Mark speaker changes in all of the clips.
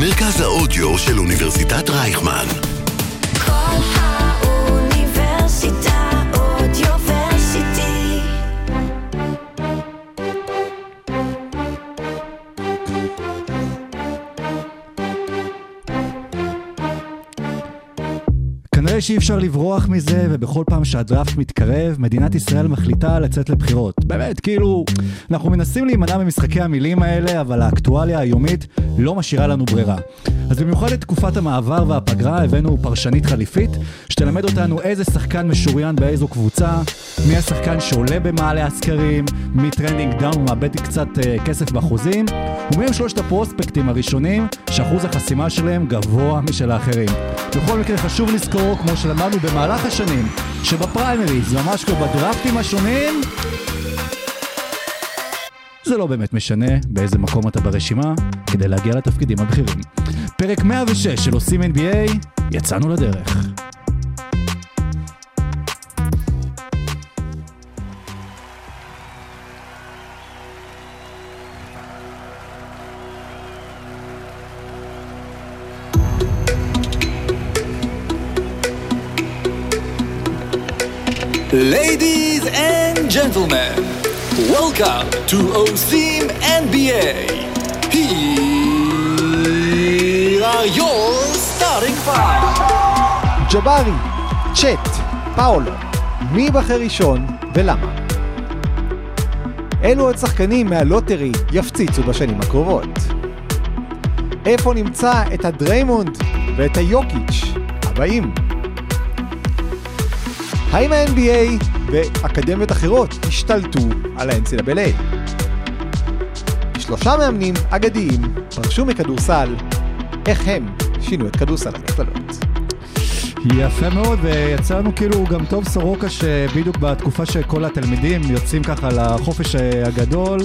Speaker 1: מרכז האודיו של אוניברסיטת רייכמן.
Speaker 2: שאי אפשר לברוח מזה, ובכל פעם שהדראפט מתקרב, מדינת ישראל מחליטה לצאת לבחירות. באמת, כאילו, אנחנו מנסים להימנע ממשחקי המילים האלה, אבל האקטואליה היומית לא משאירה לנו ברירה. אז במיוחד לתקופת המעבר והפגרה הבאנו פרשנית חליפית, שתלמד אותנו איזה שחקן משוריין באיזו קבוצה, מי השחקן שעולה במעלה הסקרים, מי trending down ומאבד קצת אה, כסף באחוזים, ומי הם שלושת הפרוספקטים הראשונים שאחוז החסימה שלהם גבוה משל האחרים. בכל מקרה חשוב לזכור, כמו שלמדנו במהלך השנים, שבפריימריז, ממש כמו בדראפטים השונים, זה לא באמת משנה באיזה מקום אתה ברשימה כדי להגיע לתפקידים הבכירים. פרק 106 של עושים NBA, יצאנו לדרך.
Speaker 3: Ladies and gentlemen, welcome to עושים NBA. Here are your starting five.
Speaker 4: ג'בארי, צ'ט, פאולו, מי ייבחר ראשון ולמה? אילו עוד שחקנים מהלוטרי יפציצו בשנים הקרובות? איפה נמצא את הדריימונד ואת היוקיץ' הבאים? האם ה-NBA ואקדמיות אחרות השתלטו על ה-NCAA? שלושה מאמנים אגדיים פרשו מכדורסל, איך הם שינו את כדורסל המכללות.
Speaker 2: יפה מאוד, ויצא לנו כאילו גם טוב סורוקה שבדיוק בתקופה שכל התלמידים יוצאים ככה לחופש אה, הגדול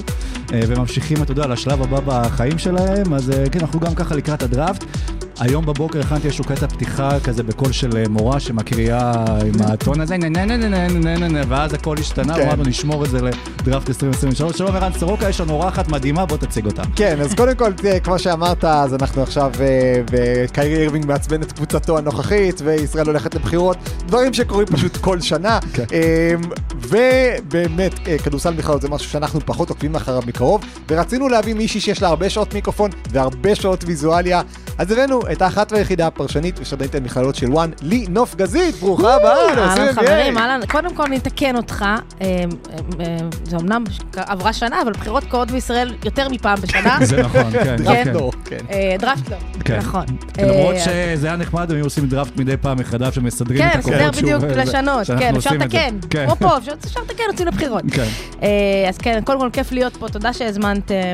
Speaker 2: אה, וממשיכים, אתה יודע, לשלב הבא בחיים שלהם, אז אה, כן, אנחנו גם ככה לקראת הדראפט. היום בבוקר הכנתי איזשהו קטע פתיחה כזה בקול של אה, מורה שמקריאה עם הטון הזה, נה נה נה נה נה נה נה ואז הכל השתנה,
Speaker 4: כן.
Speaker 2: אמרנו נשמור את זה לדראפט 2023. שלום ערן סורוקה, יש לנו אורחת מדהימה, בוא תציג אותה.
Speaker 4: כן, אז קודם כל, כמו שאמרת, אז אנחנו עכשיו, אה, וקיירי אירווינג מעצבן את קבוצתו הנוכחית, וישראל הולכת לבחירות, דברים שקורים פשוט כל שנה.
Speaker 2: כן.
Speaker 4: אה, ובאמת, כדורסל בכלל זה משהו שאנחנו פחות עוקבים אחריו מקרוב, ורצינו להביא מישהי שיש לה הרבה שעות מיקרופון והרבה שעות ויזואליה. אז הבאנו את האחת והיחידה הפרשנית ושדרנית המכללות של וואן, לי נוף גזית, ברוכה הבאה,
Speaker 5: אהלן חברים. אהלן, קודם כל נתקן אותך, אה, אה, אה, זה אמנם עברה שנה, אבל בחירות קורות בישראל יותר מפעם בשנה.
Speaker 2: זה נכון, כן.
Speaker 4: דראפט
Speaker 2: כן.
Speaker 4: לא, כן.
Speaker 5: דראפט לא,
Speaker 2: כן.
Speaker 5: נכון.
Speaker 2: למרות שזה היה נחמד, הם היו עושים דראפט מדי פעם מחדש ומסדרים את
Speaker 5: כן,
Speaker 2: הכוחות
Speaker 5: לסדר
Speaker 2: שוב,
Speaker 5: בדיוק, לשנות, כן, אפשר. לתקן,
Speaker 2: כן.
Speaker 5: כמו פה, אפשר לתקן, יוצאים לבחירות.
Speaker 2: כן.
Speaker 5: אז כן, קודם כל כיף להיות פה, תודה שהזמנתם,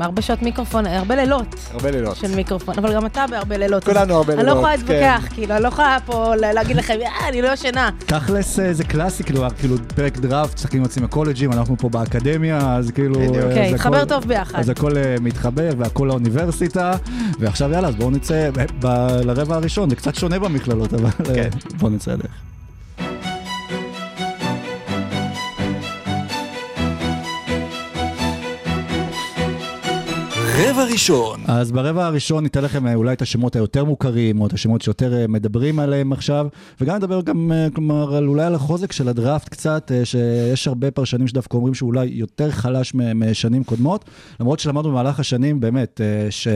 Speaker 5: הרבה שעות מיקרופון, הרבה לילות
Speaker 4: הרבה לילות.
Speaker 5: של מיקרופון, אבל גם אתה בהרבה לילות.
Speaker 4: כולנו הרבה
Speaker 5: אני לא
Speaker 4: לילות,
Speaker 5: יכולה
Speaker 4: כן.
Speaker 5: להתווכח, כאילו, אני לא יכולה פה לה- להגיד לכם, "אה, אני לא ישנה.
Speaker 2: תכלס אה, זה קלאסי, כאילו, כאילו פרק דראפט, שחקים יוצאים מקולג'ים, אנחנו פה באקדמיה, אז כאילו...
Speaker 4: בדיוק.
Speaker 2: אה,
Speaker 5: אוקיי,
Speaker 2: הכל-
Speaker 5: טוב ביחד.
Speaker 2: אז הכל אה, מתחבר והכל לאוניברסיטה, ועכשיו יאללה, אז בואו נצא לרבע הראשון, זה קצת שונה במכללות, אבל אה,
Speaker 4: כן.
Speaker 2: בואו נצא לדרך.
Speaker 3: רבע ראשון,
Speaker 2: אז ברבע הראשון ניתן לכם אה, אולי את השמות היותר מוכרים, או את השמות שיותר אה, מדברים עליהם עכשיו, וגם נדבר גם, אה, כלומר, על, אולי על החוזק של הדראפט קצת, שיש הרבה פרשנים שדווקא אומרים שהוא אולי יותר חלש משנים קודמות, למרות שלמדנו במהלך השנים, באמת, ש...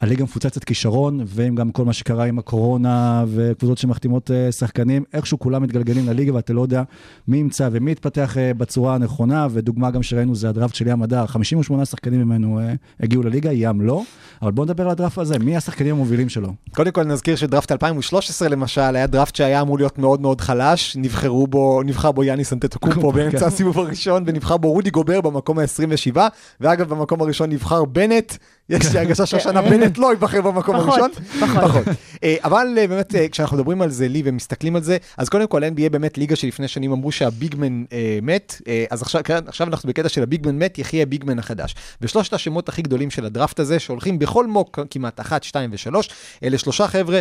Speaker 2: הליגה מפוצצת כישרון, ועם גם כל מה שקרה עם הקורונה, וקבוצות שמחתימות אה, שחקנים, איכשהו כולם מתגלגלים לליגה, ואתה לא יודע מי ימצא ומי יתפתח אה, בצורה הנכונה, ודוגמה גם שראינו זה הדראפט של ים הדר, 58 שחקנים ממנו אה, הגיעו לליגה, ים לא, אבל בואו נדבר על הדראפט הזה, מי השחקנים המובילים שלו?
Speaker 4: קודם כל נזכיר שדראפט 2013 למשל היה דראפט שהיה אמור להיות מאוד מאוד חלש, נבחרו בו, נבחר בו יאניס אנטטוקומפו באמצע
Speaker 2: כן.
Speaker 4: הסיבוב הראשון ונבחר בו רודי גובר במקום ה-27 ואגב במקום הראשון נבחר בנט, יש לי הרגשה שהשנה בנט לא ייבחר במקום הראשון.
Speaker 5: פחות.
Speaker 4: פחות. אה, אבל אה, באמת אה, כשאנחנו מדברים על זה לי ומסתכלים על זה, אז קודם כל NBA באמת ליגה שלפני שנים אמרו שהביגמן מת, אז עכשיו, כן, עכשיו אנחנו בקטע של הביגמן מת, יחיה הביגמן החדש. ושלושת השמות הכי גדולים של הדראפט הזה, שהולכים בכל מוק כמעט, אחת, שתיים ושלוש, אלה שלושה חבר'ה,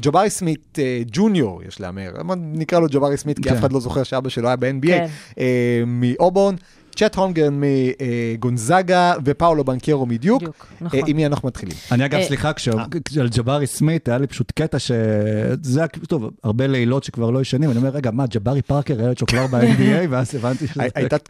Speaker 4: ג'בארי סמית ג'וניור, יש להמר, נקרא לו ג'בארי סמית, כי
Speaker 2: כן.
Speaker 4: אף אחד לא זוכר שאבא שלו היה ב-NBA,
Speaker 5: כן.
Speaker 4: אה. צ'ט הונגרן מגונזאגה ופאולו בנקרו מדיוק.
Speaker 5: בדיוק,
Speaker 4: אה,
Speaker 5: נכון.
Speaker 4: עם מי אנחנו מתחילים?
Speaker 2: אני אגב,
Speaker 5: אה,
Speaker 2: סליחה, כשעל ג'בארי סמית היה לי פשוט קטע שזה היה, טוב, הרבה לילות שכבר לא ישנים, אני אומר, רגע, מה, ג'בארי פארקר, הילד שלו כבר ב-NBA, ואז הבנתי שזה...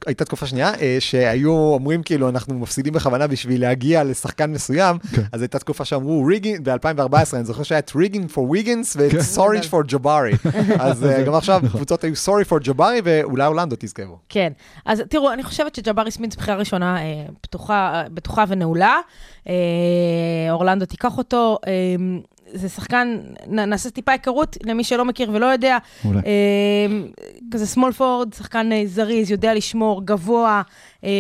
Speaker 4: הייתה, תקופה שנייה אה, שהיו אומרים כאילו אנחנו מפסידים בכוונה בשביל להגיע לשחקן מסוים,
Speaker 2: כן.
Speaker 4: אז הייתה תקופה שאמרו ריגין ב-2014 אני זוכר שהיה את ריגין for ויגנס
Speaker 2: כן.
Speaker 4: ו-sorry for ג'בארי. אז אה, גם עכשיו
Speaker 2: נכון.
Speaker 4: קבוצות היו sorry for ג'בארי ואולי אורלנדו תזכרו.
Speaker 5: כן, אז תראו, אני חושבת שג'בארי סמית זו בחירה ראשונה אה, פתוחה, אה, בטוחה ונעולה. אה, אורלנדו תיקח אותו. אה, זה שחקן, נעשה טיפה היכרות למי שלא מכיר ולא יודע.
Speaker 2: מעולה.
Speaker 5: אה, כזה small forward, שחקן אה, זריז, יודע לשמור, גבוה, אה,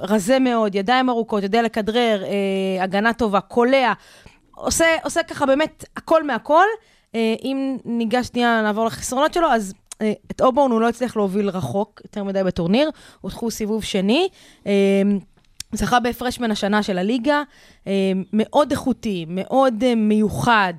Speaker 5: רזה מאוד, ידיים ארוכות, יודע לכדרר, הגנה טובה, קולע. עושה, עושה ככה באמת הכל מהכל. אם ניגש שנייה, נעבור לחסרונות שלו, אז את אובורן הוא לא הצליח להוביל רחוק יותר מדי בטורניר, הודחו סיבוב שני. אה, זכה בהפרש בין השנה של הליגה, אה, מאוד איכותי, מאוד אה, מיוחד,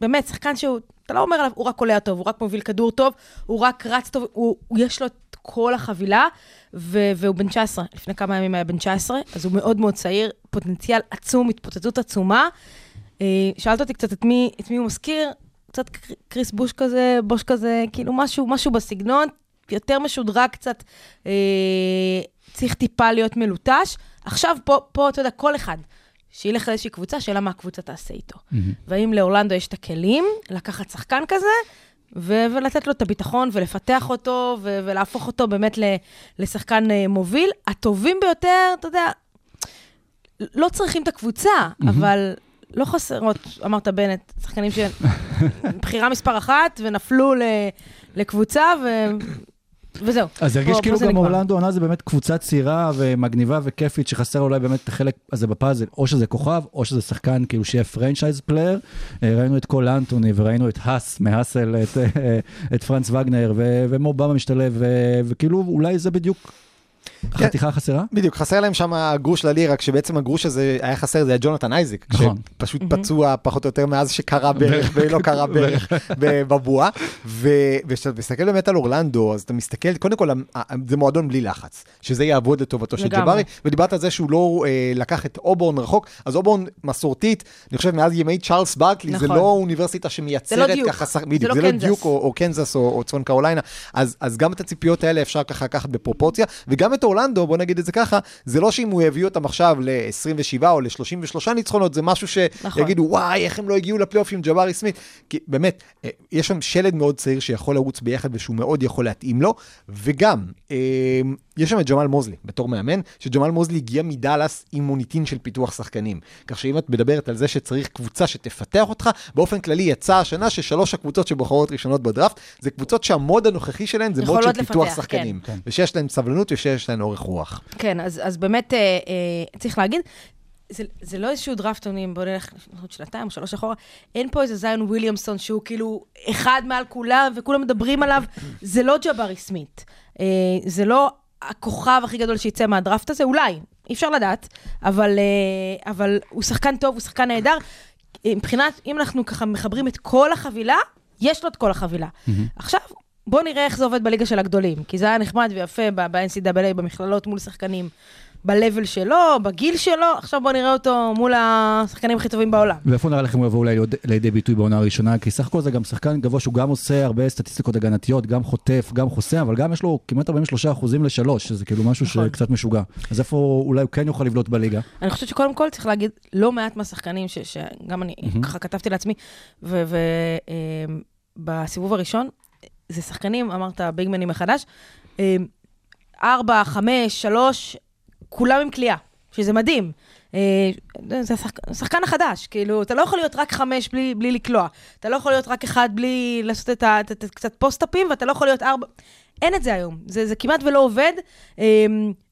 Speaker 5: באמת, שחקן שהוא, אתה לא אומר עליו, הוא רק קולע טוב, הוא רק מוביל כדור טוב, הוא רק רץ טוב, הוא, הוא יש לו את כל החבילה, ו, והוא בן 19, לפני כמה ימים היה בן 19, אז הוא מאוד מאוד צעיר, פוטנציאל עצום, התפוצצות עצומה. אה, שאלת אותי קצת את מי, את מי הוא מזכיר, קצת קר- קריס בוש כזה, בוש כזה, כאילו משהו, משהו בסגנון, יותר משודרג קצת, אה, צריך טיפה להיות מלוטש. עכשיו, פה, פה, אתה יודע, כל אחד שילך לאיזושהי קבוצה, שאלה מה הקבוצה תעשה איתו. והאם לאורלנדו יש את הכלים לקחת שחקן כזה, ו- ולתת לו את הביטחון ולפתח אותו, ו- ולהפוך אותו באמת ל- לשחקן אה, מוביל. הטובים ביותר, אתה יודע, לא צריכים את הקבוצה, אבל לא חסרות, אנתוני בנט, שחקנים של בחירה מספר אחת, ונפלו ל- לקבוצה, ו... וזהו.
Speaker 2: אז הרגיש
Speaker 5: פה
Speaker 2: כאילו גם. אורלנדו עונה זה באמת קבוצה צעירה ומגניבה וכיפית, שחסר אולי באמת את החלק הזה בפאזל, או שזה כוכב, או שזה שחקן כאילו שיהיה franchise player. אה, ראינו את קול אנטוני וראינו את האס מהאסל, את, אה, את פרנץ וגנר, ומו במבה משתלב, וכאילו אולי זה בדיוק החתיכה החסרה.
Speaker 4: בדיוק, חסר להם שם הגרוש ללירה, כשבעצם הגרוש הזה היה חסר, זה היה ג'ונתן אייזק.
Speaker 2: נכון.
Speaker 4: שפשוט פצוע פחות או יותר מאז שקרע ברך ולא קרע ברך בבועה. וכשאתה מסתכל באמת על אורלנדו, אז אתה מסתכל, קודם כל, זה מועדון בלי לחץ, שזה יעבוד לטובתו של. ג'בארי, ודיברת על זה שהוא לא אה, לקח את אובורן רחוק, אז אובורן מסורתית, אני חושב מאז ימי צ'ארלס ברקלי, זה
Speaker 5: נכון.
Speaker 4: לא אוניברסיטה שמייצרת
Speaker 5: לא.
Speaker 4: ככה,
Speaker 5: זה
Speaker 4: בדיוק,
Speaker 5: לא
Speaker 4: זה לא. דיוק או, קנזס או, צפון קרוליינה, אז גם את הציפיות האלה אפשר ככה לקחת בפרופורציה, וגם את אורלנדו, בוא נגיד את זה ככה, זה לא שאם הוא יביא אותם עכשיו ל-27 או ל-33 ניצחונות, זה משהו
Speaker 5: נכון.
Speaker 4: שיגידו, וואי, איך הם לא הגיעו לפלייאוף עם ג'בארי סמית. כי באמת, אה, יש שם שלד מאוד צעיר שיכול לרוץ ביחד ושהוא מאוד יכול להתאים לו, וגם, אה, יש שם את ג'מאל מוזלי בתור מאמן, שג'מאל מוזלי הגיע מדאלאס עם מוניטין של פיתוח שחקנים. כך שאם את מדברת על זה שצריך קבוצה שתפתח אותך, באופן כללי יצא השנה ששלוש הקבוצות שבוחרות ראשונות בדראפט, זה קבוצות שהמוד הנוכחי שלהן זה מוד של
Speaker 5: יכולות
Speaker 4: פיתוח
Speaker 5: לפתח,
Speaker 4: שחקנים.
Speaker 2: כן.
Speaker 4: ושיש להן סבלנות ושיש להן אורך רוח.
Speaker 5: כן, אז, אז באמת אה, אה, צריך להגיד, זה, זה לא איזשהו דראפטונים, בוא נלך עוד שנתיים או שלוש אחורה, אין פה איזה זיון וויליאמסון שהוא כאילו אחד מעל כולם וכולם מדברים עליו, זה לא ג'בארי סמית. אה, זה לא הכוכב הכי גדול שיצא מהדראפט הזה, אולי, אי אפשר לדעת, אבל, אה, אבל הוא שחקן טוב, הוא שחקן נהדר. אה, מבחינת, אם אנחנו ככה מחברים את כל החבילה, יש לו את כל החבילה. עכשיו, בואו נראה איך זה עובד בליגה של הגדולים, כי זה היה נחמד ויפה ב- ב-NCAA, במכללות מול שחקנים ב-level שלו, בגיל שלו, עכשיו בואו נראה אותו מול השחקנים הכי טובים בעולם.
Speaker 2: ואיפה נראה לכם הוא יבוא אולי ליד- לידי ביטוי בעונה הראשונה? כי סך הכל זה גם שחקן גבוה שהוא גם עושה הרבה סטטיסטיקות הגנתיות, גם חוטף, גם חוסם, אבל גם יש לו כמעט 43 אחוזים לשלוש, שזה כאילו משהו
Speaker 5: נכון.
Speaker 2: שקצת משגע. אז איפה אולי הוא כן יוכל לבלוט בליגה?
Speaker 5: אני חושבת שקודם כל צריך להגיד, לא מעט מהשחקנים, ש- שגם אני ככה כתבתי לעצמי, ובסיבוב הראשון, זה שחקנים, אמרת ביגמנים מחדש, אה, ארבע, חמש, שלוש, כולם עם כליאה, שזה מדהים. אה, זה השחק- השחקן החדש, כאילו, אתה לא יכול להיות רק חמש בלי, בלי לקלוע. אתה לא יכול להיות רק אחד בלי לעשות את ה... את, את, קצת פוסט-אפים, ואתה לא יכול להיות ארבע... אין את זה היום. זה, זה כמעט ולא עובד. אה,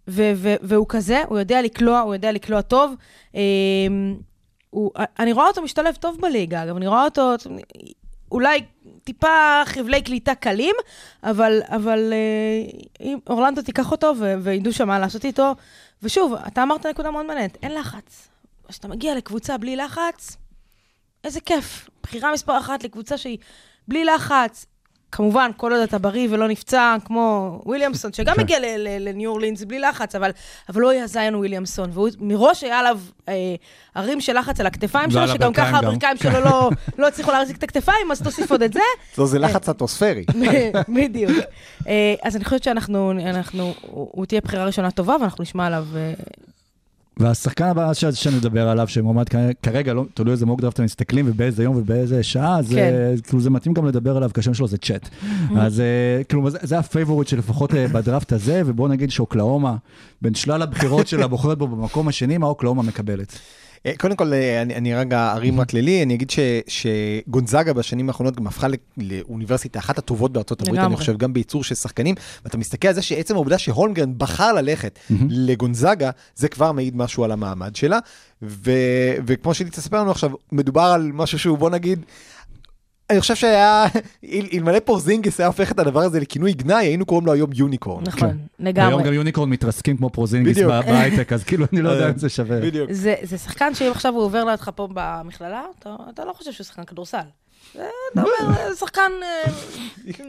Speaker 5: ו, ו, והוא כזה, הוא יודע לקלוע, הוא יודע לקלוע טוב. אה, הוא, אני רואה אותו משתלב טוב בליגה, אגב, אני רואה אותו, אולי טיפה חבלי קליטה קלים, אבל, אבל אה, אם אורלנדו תיקח אותו ו- וידעו שם מה לעשות איתו. ושוב, אתה אמרת נקודה מאוד מעניינת, אין לחץ. כשאתה מגיע לקבוצה בלי לחץ, איזה כיף. בחירה מספר אחת לקבוצה שהיא בלי לחץ, כמובן, כל עוד אתה בריא ולא נפצע, כמו וויליאמסון, שגם
Speaker 2: כן.
Speaker 5: ל- לניו אורלינס בלי לחץ, אבל, אבל לא היה זיון וויליאמסון, והוא מראש היה עליו אה, הרים של לחץ על הכתפיים שלו, שגם ככה. הברכיים שלו לא, לא הצליחו להחזיק את הכתפיים, אז תוסיף עוד את זה.
Speaker 4: לא, זה לחץ אטמוספרי.
Speaker 5: בדיוק. אה, אז אני חושבת שאנחנו, אנחנו, הוא הוא תהיה בחירה ראשונה טובה, ואנחנו נשמע עליו... אה,
Speaker 2: והשחקן הבא שנדבר עליו, שמועמד כרגע, לא, תלוי איזה mock דראפט אתם מסתכלים ובאיזה יום ובאיזה שעה, זה,
Speaker 5: כן.
Speaker 2: כאילו זה מתאים גם לדבר עליו, כי השם שלו זה צ'ט. אז אה, כאילו זה, זה הפייבוריט שלפחות אה, בדראפט הזה, ובואו נגיד שאוקלהומה, בין שלל הבחירות שלה בוחרת בו במקום השני, מה אוקלאומה מקבלת?
Speaker 4: אה, קודם כל, אה, אני, אני רגע ארים רק לילי, אני אגיד ש, שגונזאגה בשנים האחרונות גם הפכה לאוניברסיטה אחת הטובות בארצות הברית, אני. חושב, גם בייצור של שחקנים, ואתה מסתכל על זה שעצם העובדה שהולמגרן בחר ללכת לגונזאגה, זה כבר מעיד משהו על המעמד שלה, ו, וכמו שהיא תספר לנו עכשיו, מדובר על משהו שהוא, בוא נגיד, אני חושב שהיה, אל- אלמלא פורזינגיס היה הופך את הדבר הזה לכינוי גנאי, היינו קוראים לו היום יוניקורן.
Speaker 5: נכון,
Speaker 2: היום
Speaker 5: לגמרי.
Speaker 2: גם unicorn מתרסקים כמו פורזינגיס בהייטק, אז כאילו אני לא יודע אם זה שווה.
Speaker 4: בדיוק.
Speaker 5: זה, שחקן שאם עכשיו הוא עובר לידך פה במכללה, אתה, אתה לא חושב שהוא שחקן כדורסל. אתה אומר, שחקן, אה,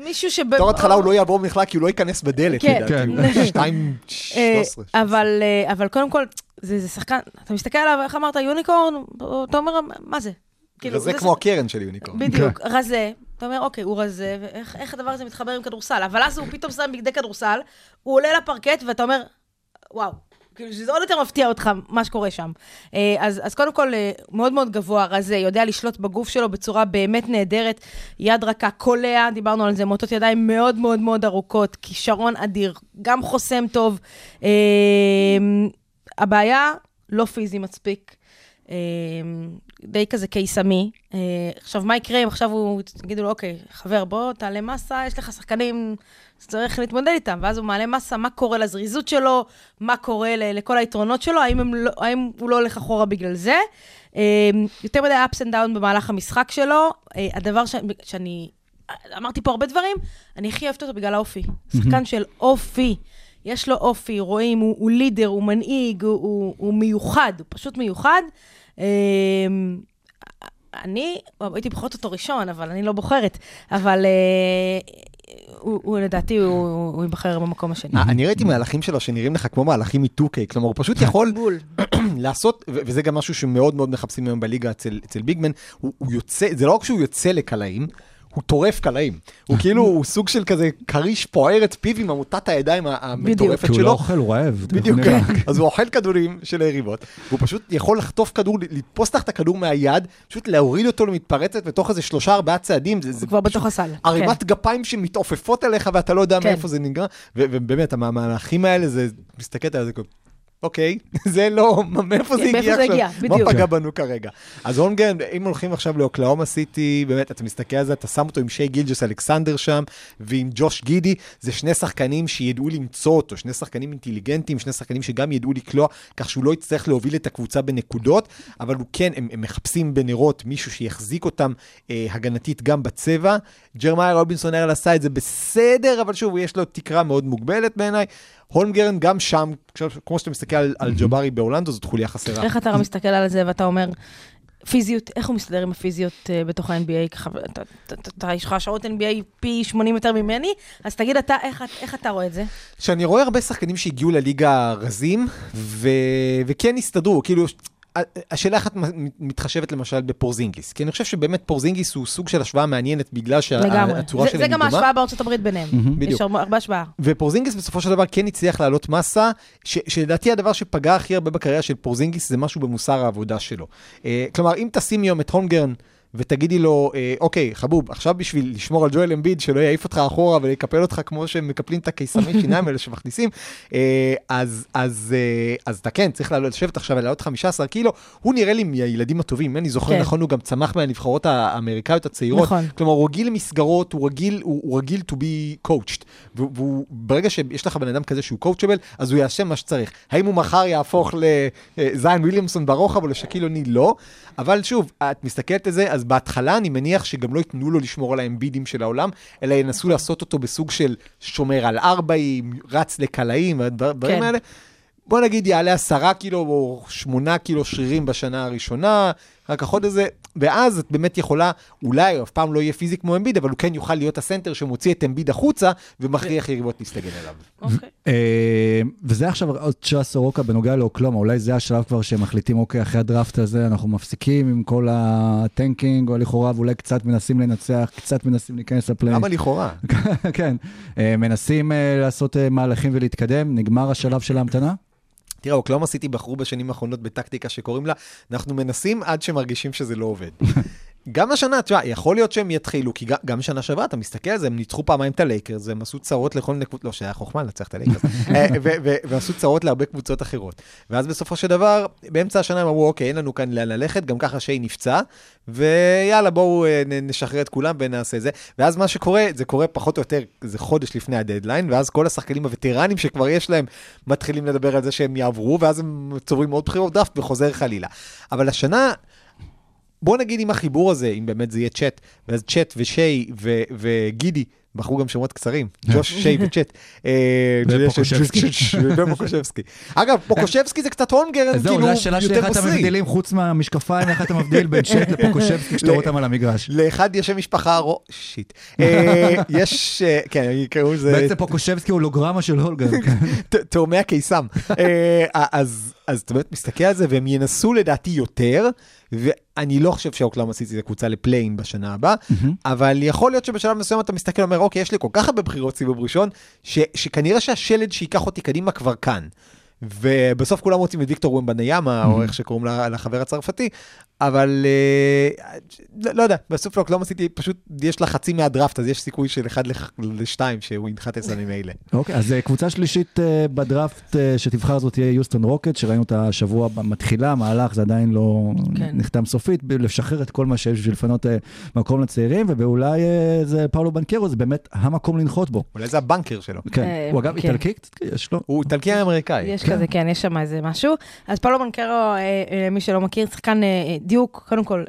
Speaker 5: מישהו שב...
Speaker 4: בתור התחלה הוא לא יעבור בכלל כי הוא לא ייכנס בדלת,
Speaker 5: כן.
Speaker 4: לדעתי,
Speaker 2: כן.
Speaker 4: הוא שתיים,
Speaker 5: אה,
Speaker 4: שלוש עשרה.
Speaker 5: אבל, אה, אבל קודם כל, זה, זה שחקן, אתה מסתכל עליו, איך אמרת, unicorn, אתה אומר, מה זה? כאילו,
Speaker 4: וזה כמו הקרן של unicorn.
Speaker 5: בדיוק, רזה. אתה אומר, אוקיי, הוא רזה, ואיך איך הדבר הזה מתחבר עם כדורסל? אבל אז הוא פתאום שם בגדי כדורסל, הוא עולה לפרקט, ואתה אומר, וואו, כאילו שזה עוד יותר מפתיע אותך, מה שקורה שם. אה, אז, אז קודם כל, אה, מאוד מאוד גבוה, רזה, יודע לשלוט בגוף שלו בצורה באמת נהדרת, יד רכה, קולע, דיברנו על זה, מוטות ידיים מאוד מאוד מאוד ארוכות, כישרון אדיר, גם חוסם טוב. אה, הבעיה, לא פיזי מספיק. אה, די כזה קיסמי. אה, עכשיו, מה יקרה אם עכשיו הוא, תגידו לו, אוקיי, חבר, בוא, תעלה מסה, יש לך שחקנים שצריך להתמודד איתם, ואז הוא מעלה מסה, מה קורה לזריזות שלו, מה קורה לכל היתרונות שלו, האם, לא, האם הוא לא הולך אחורה בגלל זה. אה, יותר מדי ups and down במהלך המשחק שלו. אה, הדבר ש, שאני, אמרתי פה הרבה דברים, אני הכי אוהבת אותו בגלל האופי. שחקן של אופי. יש לו אופי, רואים, הוא, הוא לידר, הוא מנהיג, הוא, הוא, הוא מיוחד, הוא פשוט מיוחד. אמ, אני, הייתי בוחרת אותו ראשון, אבל אני לא בוחרת. אבל אה, הוא, הוא לדעתי, הוא, הוא ייבחר במקום השני.
Speaker 4: אה, אני ראיתי מהלכים שלו שנראים לך כמו מהלכים מ-2K, כלומר הוא פשוט יכול
Speaker 5: בול.
Speaker 4: לעשות, וזה גם משהו שמאוד מאוד מחפשים היום בליגה אצל, אצל ביגמן, הוא, הוא יוצא, זה לא רק שהוא יוצא לקלעים, הוא טורף קלעים. הוא כאילו, הוא סוג של כזה כריש פוער את פיו עם עמותת הידיים המטורפת
Speaker 2: כי הוא לא
Speaker 4: שלו.
Speaker 2: אוכל, הוא רעב.
Speaker 4: בדיוק. כן. אז הוא אוכל כדורים של היריבות, והוא פשוט יכול לחטוף כדור, לתפוס לך את הכדור מהיד, פשוט להוריד אותו למתפרצת בתוך איזה שלושה ארבעה צעדים, זה,
Speaker 5: כבר בתוך הסל.
Speaker 4: ערימת גפיים שמתעופפות עליך ואתה לא יודע
Speaker 5: כן.
Speaker 4: מאיפה זה נגרע, ובאמת, המ- המהלכים האלה, זה, מסתכלת על זה אוקיי, זה לא, מאיפה זה
Speaker 5: מאיפה
Speaker 4: הגיע
Speaker 5: זה
Speaker 4: עכשיו?
Speaker 5: הגיע,
Speaker 4: מה
Speaker 5: בדיוק.
Speaker 4: פגע בנו כרגע? אז הונגרן, אם הולכים עכשיו לאוקלאומה סיטי, באמת, אתה מסתכל על זה, אתה שם אותו עם שי גילג'ס אלכסנדר שם, ועם ג'וש גידי, זה שני שחקנים שידעו למצוא אותו, שני שחקנים אינטליגנטים, שני שחקנים שגם ידעו לקלוע, כך שהוא לא יצטרך להוביל את הקבוצה בנקודות, אבל הוא כן, הם, הם מחפשים בנרות מישהו שיחזיק אותם אה, הגנתית גם בצבע. ג'רמייר רובינסון ארל עשה את זה בסדר, אבל שוב, יש לו תקרה מאוד מוגבלת בעיניי. הולמגרן גם שם, כמו שאתה מסתכל על, על ג'בארי באורלנדו, זו חוליה חסרה.
Speaker 5: איך אתה מסתכל על זה ואתה אומר, פיזיות, איך הוא מסתדר עם הפיזיות אה, בתוך ה-NBA? ככה, אתה- יש לך שעות NBA פי 80 יותר ממני, אז תגיד אתה, איך איך אתה רואה את זה?
Speaker 4: שאני רואה הרבה שחקנים שהגיעו לליגה רזים, ו... וכן הסתדרו, כאילו, השאלה איך את מ- מתחשבת למשל בפורזינגיס, כי אני חושב שבאמת פורזינגיס הוא סוג של השוואה מעניינת בגלל. שהצורה
Speaker 5: זה-
Speaker 4: שלהם
Speaker 5: זה
Speaker 4: היא
Speaker 5: גם
Speaker 4: דומה.
Speaker 5: ההשוואה בארצות הברית ביניהם.
Speaker 4: בדיוק.
Speaker 5: יש הרבה השוואה.
Speaker 4: ופורזינגיס בסופו של דבר כן הצליח להעלות מסה, ש- שלדעתי הדבר שפגע הכי הרבה בקריירה של פורזינגיס זה משהו במוסר העבודה שלו. אה, כלומר, אם תשימי היום את הונגרן ותגידי לו, אה, אוקיי, חבוב, עכשיו בשביל לשמור על ג'ואל אמביד, שלא יעיף אותך אחורה ויקפל אותך כמו שהם מקפלים את הקיסמי שיניים האלה שמכניסים, אה, אז, אז, אה, אז אתה כן, צריך לשבת עכשיו ולעלות 15 קילו, הוא נראה לי מהילדים הטובים, אם אני זוכר
Speaker 5: כן.
Speaker 4: נכון, הוא גם צמח מהנבחרות האמריקאיות הצעירות.
Speaker 5: נכון.
Speaker 4: כלומר, הוא רגיל למסגרות, הוא רגיל, הוא, הוא רגיל to be coached. והוא- והוא, ברגע שיש לך בן אדם כזה שהוא coachable, אז הוא יעשה מה שצריך. האם הוא מחר יהפוך לזיין וויליאמסון ברוחב או לשקיל אוני? לא. אבל שוב, את מסתכלת על זה, אז בהתחלה אני מניח שגם לא ייתנו לו לשמור על האמבידים של העולם, אלא ינסו לעשות אותו בסוג של שומר על ארבעים, רץ לקלעים, הדברים
Speaker 5: כן.
Speaker 4: האלה. בוא נגיד יעלה עשרה קילו או שמונה קילו שרירים בשנה הראשונה, רק החוד הזה, ואז את באמת יכולה, אולי הוא אף פעם לא יהיה פיזי כמו אמביד, אבל הוא כן יוכל להיות הסנטר שמוציא את אמביד החוצה, ומכריח יריבות להסתגל אליו.
Speaker 5: אוקיי.
Speaker 2: אה, וזה עכשיו עוד שאלה ארוכה בנוגע לאוקלהומה, אולי זה השלב כבר שהם מחליטים, אוקיי, אחרי הדראפט הזה אנחנו מפסיקים עם כל ה tanking, או לכאורה, ואולי קצת מנסים לנצח, קצת מנסים להיכנס ל play.
Speaker 4: למה לכאורה?
Speaker 2: כן, אה, מנסים אה, לעשות מהלכים ולהתקדם, נגמר השלב של ההמתנה?
Speaker 4: תראה, אוקלהומה סיטי בחרו בשנים האחרונות בטקטיקה שקוראים לה, אנחנו מנסים עד שמרגישים שזה לא עובד. גם השנה, תשמע, יכול להיות שהם יתחילו, כי גם, שנה שעברה, אתה מסתכל על זה, הם ניצחו פעמיים את הלייקרס, הם עשו צרות לכל מיני קבוצות, לא, שהיה חוכמה לנצח את הלייקרס, אה, ו- ו- והם עשו צרות להרבה קבוצות אחרות. ואז בסופו של דבר, באמצע השנה הם אמרו, אוקיי, אין לנו כאן לאן ללכת, גם ככה שיי נפצע, ויאללה, בואו אה, נשחרר את כולם ונעשה זה. ואז מה שקורה, זה קורה פחות או יותר, זה חודש לפני הדדליין, ואז כל השחקנים הווטרנים שכבר יש להם, מתחילים לדבר על זה שהם יעברו, ואז הם צוברים עוד בחירות דראפט וחוזר חלילה. אבל השנה... בוא נגיד עם החיבור הזה, אם באמת זה יהיה צ'אט, ואז צ'אט ושיי וגידי, בחרו גם שמות קצרים, ג'וש, שיי וצ'אט. אה,
Speaker 2: ופוקושבסקי.
Speaker 4: אגב, פוקושבסקי זה קצת הונגרן,
Speaker 2: אז זהו,
Speaker 4: כאילו,
Speaker 2: זו השאלה שלי, איך
Speaker 4: יותר
Speaker 2: אתם. מבדילים, חוץ מהמשקפיים, איך אתה מבדיל בין שט לפוקושבסקי כשאתה רואה אותם על המגרש?
Speaker 4: לאחד יש שם משפחה, שיט. אה, יש, אה, כן, יקראו לזה...
Speaker 2: בעצם פוקושבסקי הולוגרמה של הולגר. כן.
Speaker 4: ת- תאומי הקיסם. אז אתה באמת מסתכל על זה, והם ינסו לדעתי יותר, ואני לא חושב שאוקלאומה סיטי זה קבוצה לפליין בשנה הבאה, אבל יכול להיות שבשלב מסוים אתה מסתכל ואומר, אוקיי, יש לי כל כך הרבה בחירות סיבוב ראשון, ש- שכנראה שהשלד שייקח אותי קדימה כבר כאן. ובסוף כולם רוצים את ויקטור ומבניאמה, או איך שקוראים לחבר הצרפתי, אבל אה, לא, לא יודע, בסוף לאוקלאומה סיטי פשוט יש לה חצי מהדראפט, אז יש סיכוי של 1 ל-2 שהוא ינחת אצלנו ממילא.
Speaker 2: אוקיי, אז אה, קבוצה שלישית אה, בדראפט שתבחר זאת תהיה יוסטון רוקט, שראינו אותה השבוע מתחילה, מהלך, זה עדיין לא
Speaker 5: כן.
Speaker 2: נחתם סופית, לשחרר את כל מה שיש בשביל לפנות מקום לצעירים, ואולי זה פאולו בנקרו, זה באמת המקום לנחות בו.
Speaker 4: אולי זה הבנקר שלו.
Speaker 2: כן, הוא אגב
Speaker 5: כן.
Speaker 2: איטלקי יש לו.
Speaker 4: הוא איטלקי אמריקאי.
Speaker 5: יש כזה, כן, יש שם איזה משהו. אז פאולו בנקרו, אה, אה, מי שלא מכיר, שחקן אה, דיוק, קודם כל,